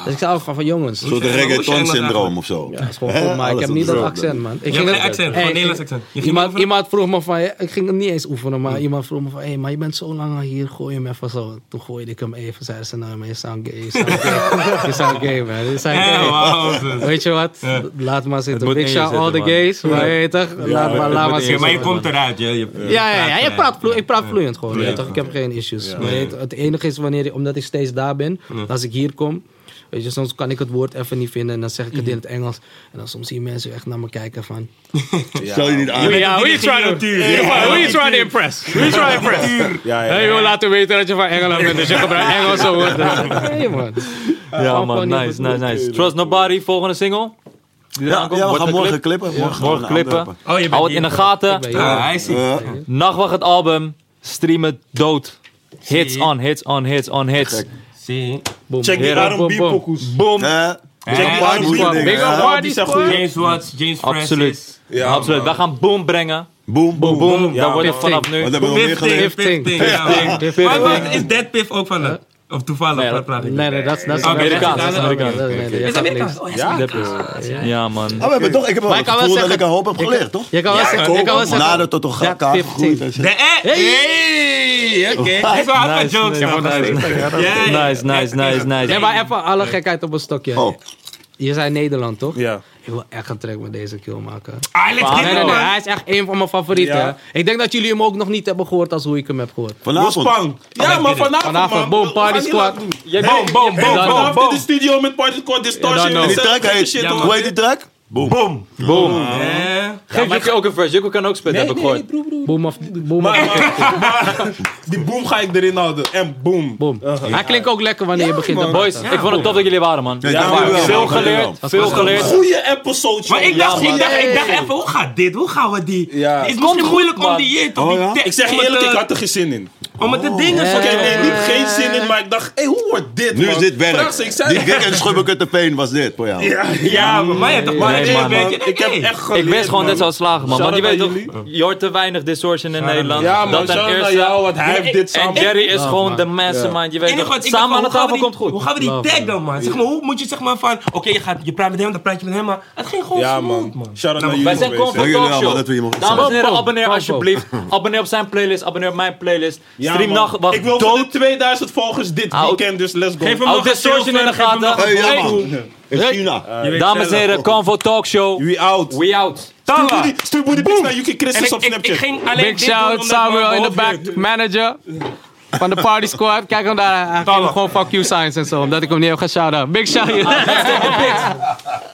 Dus ik zei ook van, jongens. Een soort reggaeton-syndroom of zo. Ja, dat is gewoon goed, maar ik heb niet dat accent, man. Ik Je hebt ging geen accent, gewoon ik- Nederlands accent. Je Iemand, over- iemand vroeg me van, ik ging het niet eens oefenen, maar iemand vroeg me van, hé, hey, maar je bent zo lang al hier, gooi hem even zo. Toen gooide ik hem even, zeiden ze, nou, maar je sound gay, je sound gay, je sound gay, man, je sound Ja. Weet je wat? Laat maar zitten. Big je shout all the gays, maar je weet toch? Laat maar, laat maar je Ja, zitten. maar je man. komt eruit, je. je Ja, ja, ja, je praat, praat, vlo- ik praat vloeiend gewoon. Ja. toch? Ik heb geen issues. Maar het enige is wanneer, ik- omdat ik steeds daar ben, als ik hier kom, weet je, soms kan ik het woord even niet vinden en dan zeg ik het in het Engels. En dan soms zien mensen echt naar me kijken van... Stel je niet aan. Ja, who you trying to-. Who you trying to impress? Who you trying to impress? Ja, ja, Hey, je wil laten weten dat je van Engeland bent, dus je gebruikt Engelse woorden. Nee, man. Ja, man. Nice, nice, nice. Trust Nobody, volgende single. Die Ja, ja, we Wordt gaan morgen klippen. Morgen, Morgen. Antwerpen. Oh, je bent Hou het in de gaten. Ja, hij Ja. Nachtwacht het album. Stream het dood. Hits on hits on hits on hits. Zie. Boom. Check die Heren, R&B boom. die Big up party. James Watts, James Francis. Absoluut. Ja, Absoluut. We gaan boom brengen. Boom, boom, Boom. boom. Ja, Dat wordt het vanaf nu. Wat hebben we nog meer geleerd? Is Dead Piff ook van de... Of toevallig, Nee, praat ik? Nee, nee, dat is dat is Oké, Amerikaans, dat is Amerikaans. Is Amerikaans? Oh, Ja? ja. Ja, man. Ah, we hebben toch, ik heb wel het ik gevoel dat zeggen- ik een hoop heb geleerd, toch? Je kan wel zeggen, ik kan wel zeggen. Tot toch Jack elkaar 15. gegroeid en shit. De eh? Hey! Oké. Nice, jokes. nice, nice. Nice, nice, Nee, maar even alle gekheid op een stokje. Oh. Je zei Nederland, toch? Ja. Ik wil echt een track met deze kill maken. Ah, let's get Nee, it, nee, nee. man. Hij is echt een van mijn favorieten. Ja. Ik denk dat jullie hem ook nog niet hebben gehoord als hoe ik hem heb gehoord. Vanavond. Lospang. Ja, maar vanavond, Vanavond, boom, party squad. Boom, boom, boom, boom, vanavond in de studio met Party Squad Distortion. Ja, dan en Die track hoe heet die track? Boom. Boom. Boom. Eh. Geef Jukje ook een verse. Jukje kan ook spitten, heb ik gehoord. Boom of boom. Maar, of- die boom ga ik erin houden. En boom. boom. Hij klinkt ook lekker wanneer je begint te man. Boys, ik vond het tof dat jullie waren, man. Ja, Ja, dank man. jullie wel. Veel jullie geleerd, veel geleerd. Goeie episode, Maar ik dacht, Ja, ik, dacht, man. ik dacht even, hoe gaat dit? Hoe gaan we die? Ja. Het is misschien moeilijk om man. die hier toch Oh, die ja? tekst Ik zeg je om het, eerlijk, ik had er geen zin in. Om het de dingen zo Ik heb te er niet geen zin in, maar ik dacht, hé, hoe wordt dit, Nu man? is dit werk. Vraag ze, ik zei Die gek en Schubberkuttepeen was dit voor jou. Ja, Ja, maar mij had toch maar Nee, man. beetje... Ik heb echt geleerd, Ik wist gewoon man. dit zou slagen, man. Want je weet toch, je hoort te weinig distortion in Nederland. Ja, man, dat ten shout-out naar eerste. jou, want hij heeft dit En samen... Jerry is gewoon de mastermind. Je weet ik toch, ik samen aan de tafel komt goed. Hoe gaan we die tag dan, man? Zeg maar, hoe moet je zeg maar van... Oké, je, gaat- je praat met hem, dan praat je met hem, maar het ging gewoon Ja, smooth, man. Shout-out Nou, Wij zijn man, mogen Dames en zijn. heren, abonneer alsjeblieft. Abonneer op zijn playlist, abonneer op mijn playlist. Stream man. nacht, wacht Ik wil voor de dood. 2000 volgers dit weekend, dus let's go. Geef hem nog een distortion in de gaten. In China. Weet Dames en heren, Convo Talk Show. We out. We out. Die- Stuur die pics naar UK En Christus ik, op Snapchat. ging alleen Big shout, Samuel in the hoofd back, manager. van de Party Squad. Kijk hem daar. Hij gewoon fuck you signs en zo. Omdat ik hem niet heb geshout-out. Big shout out.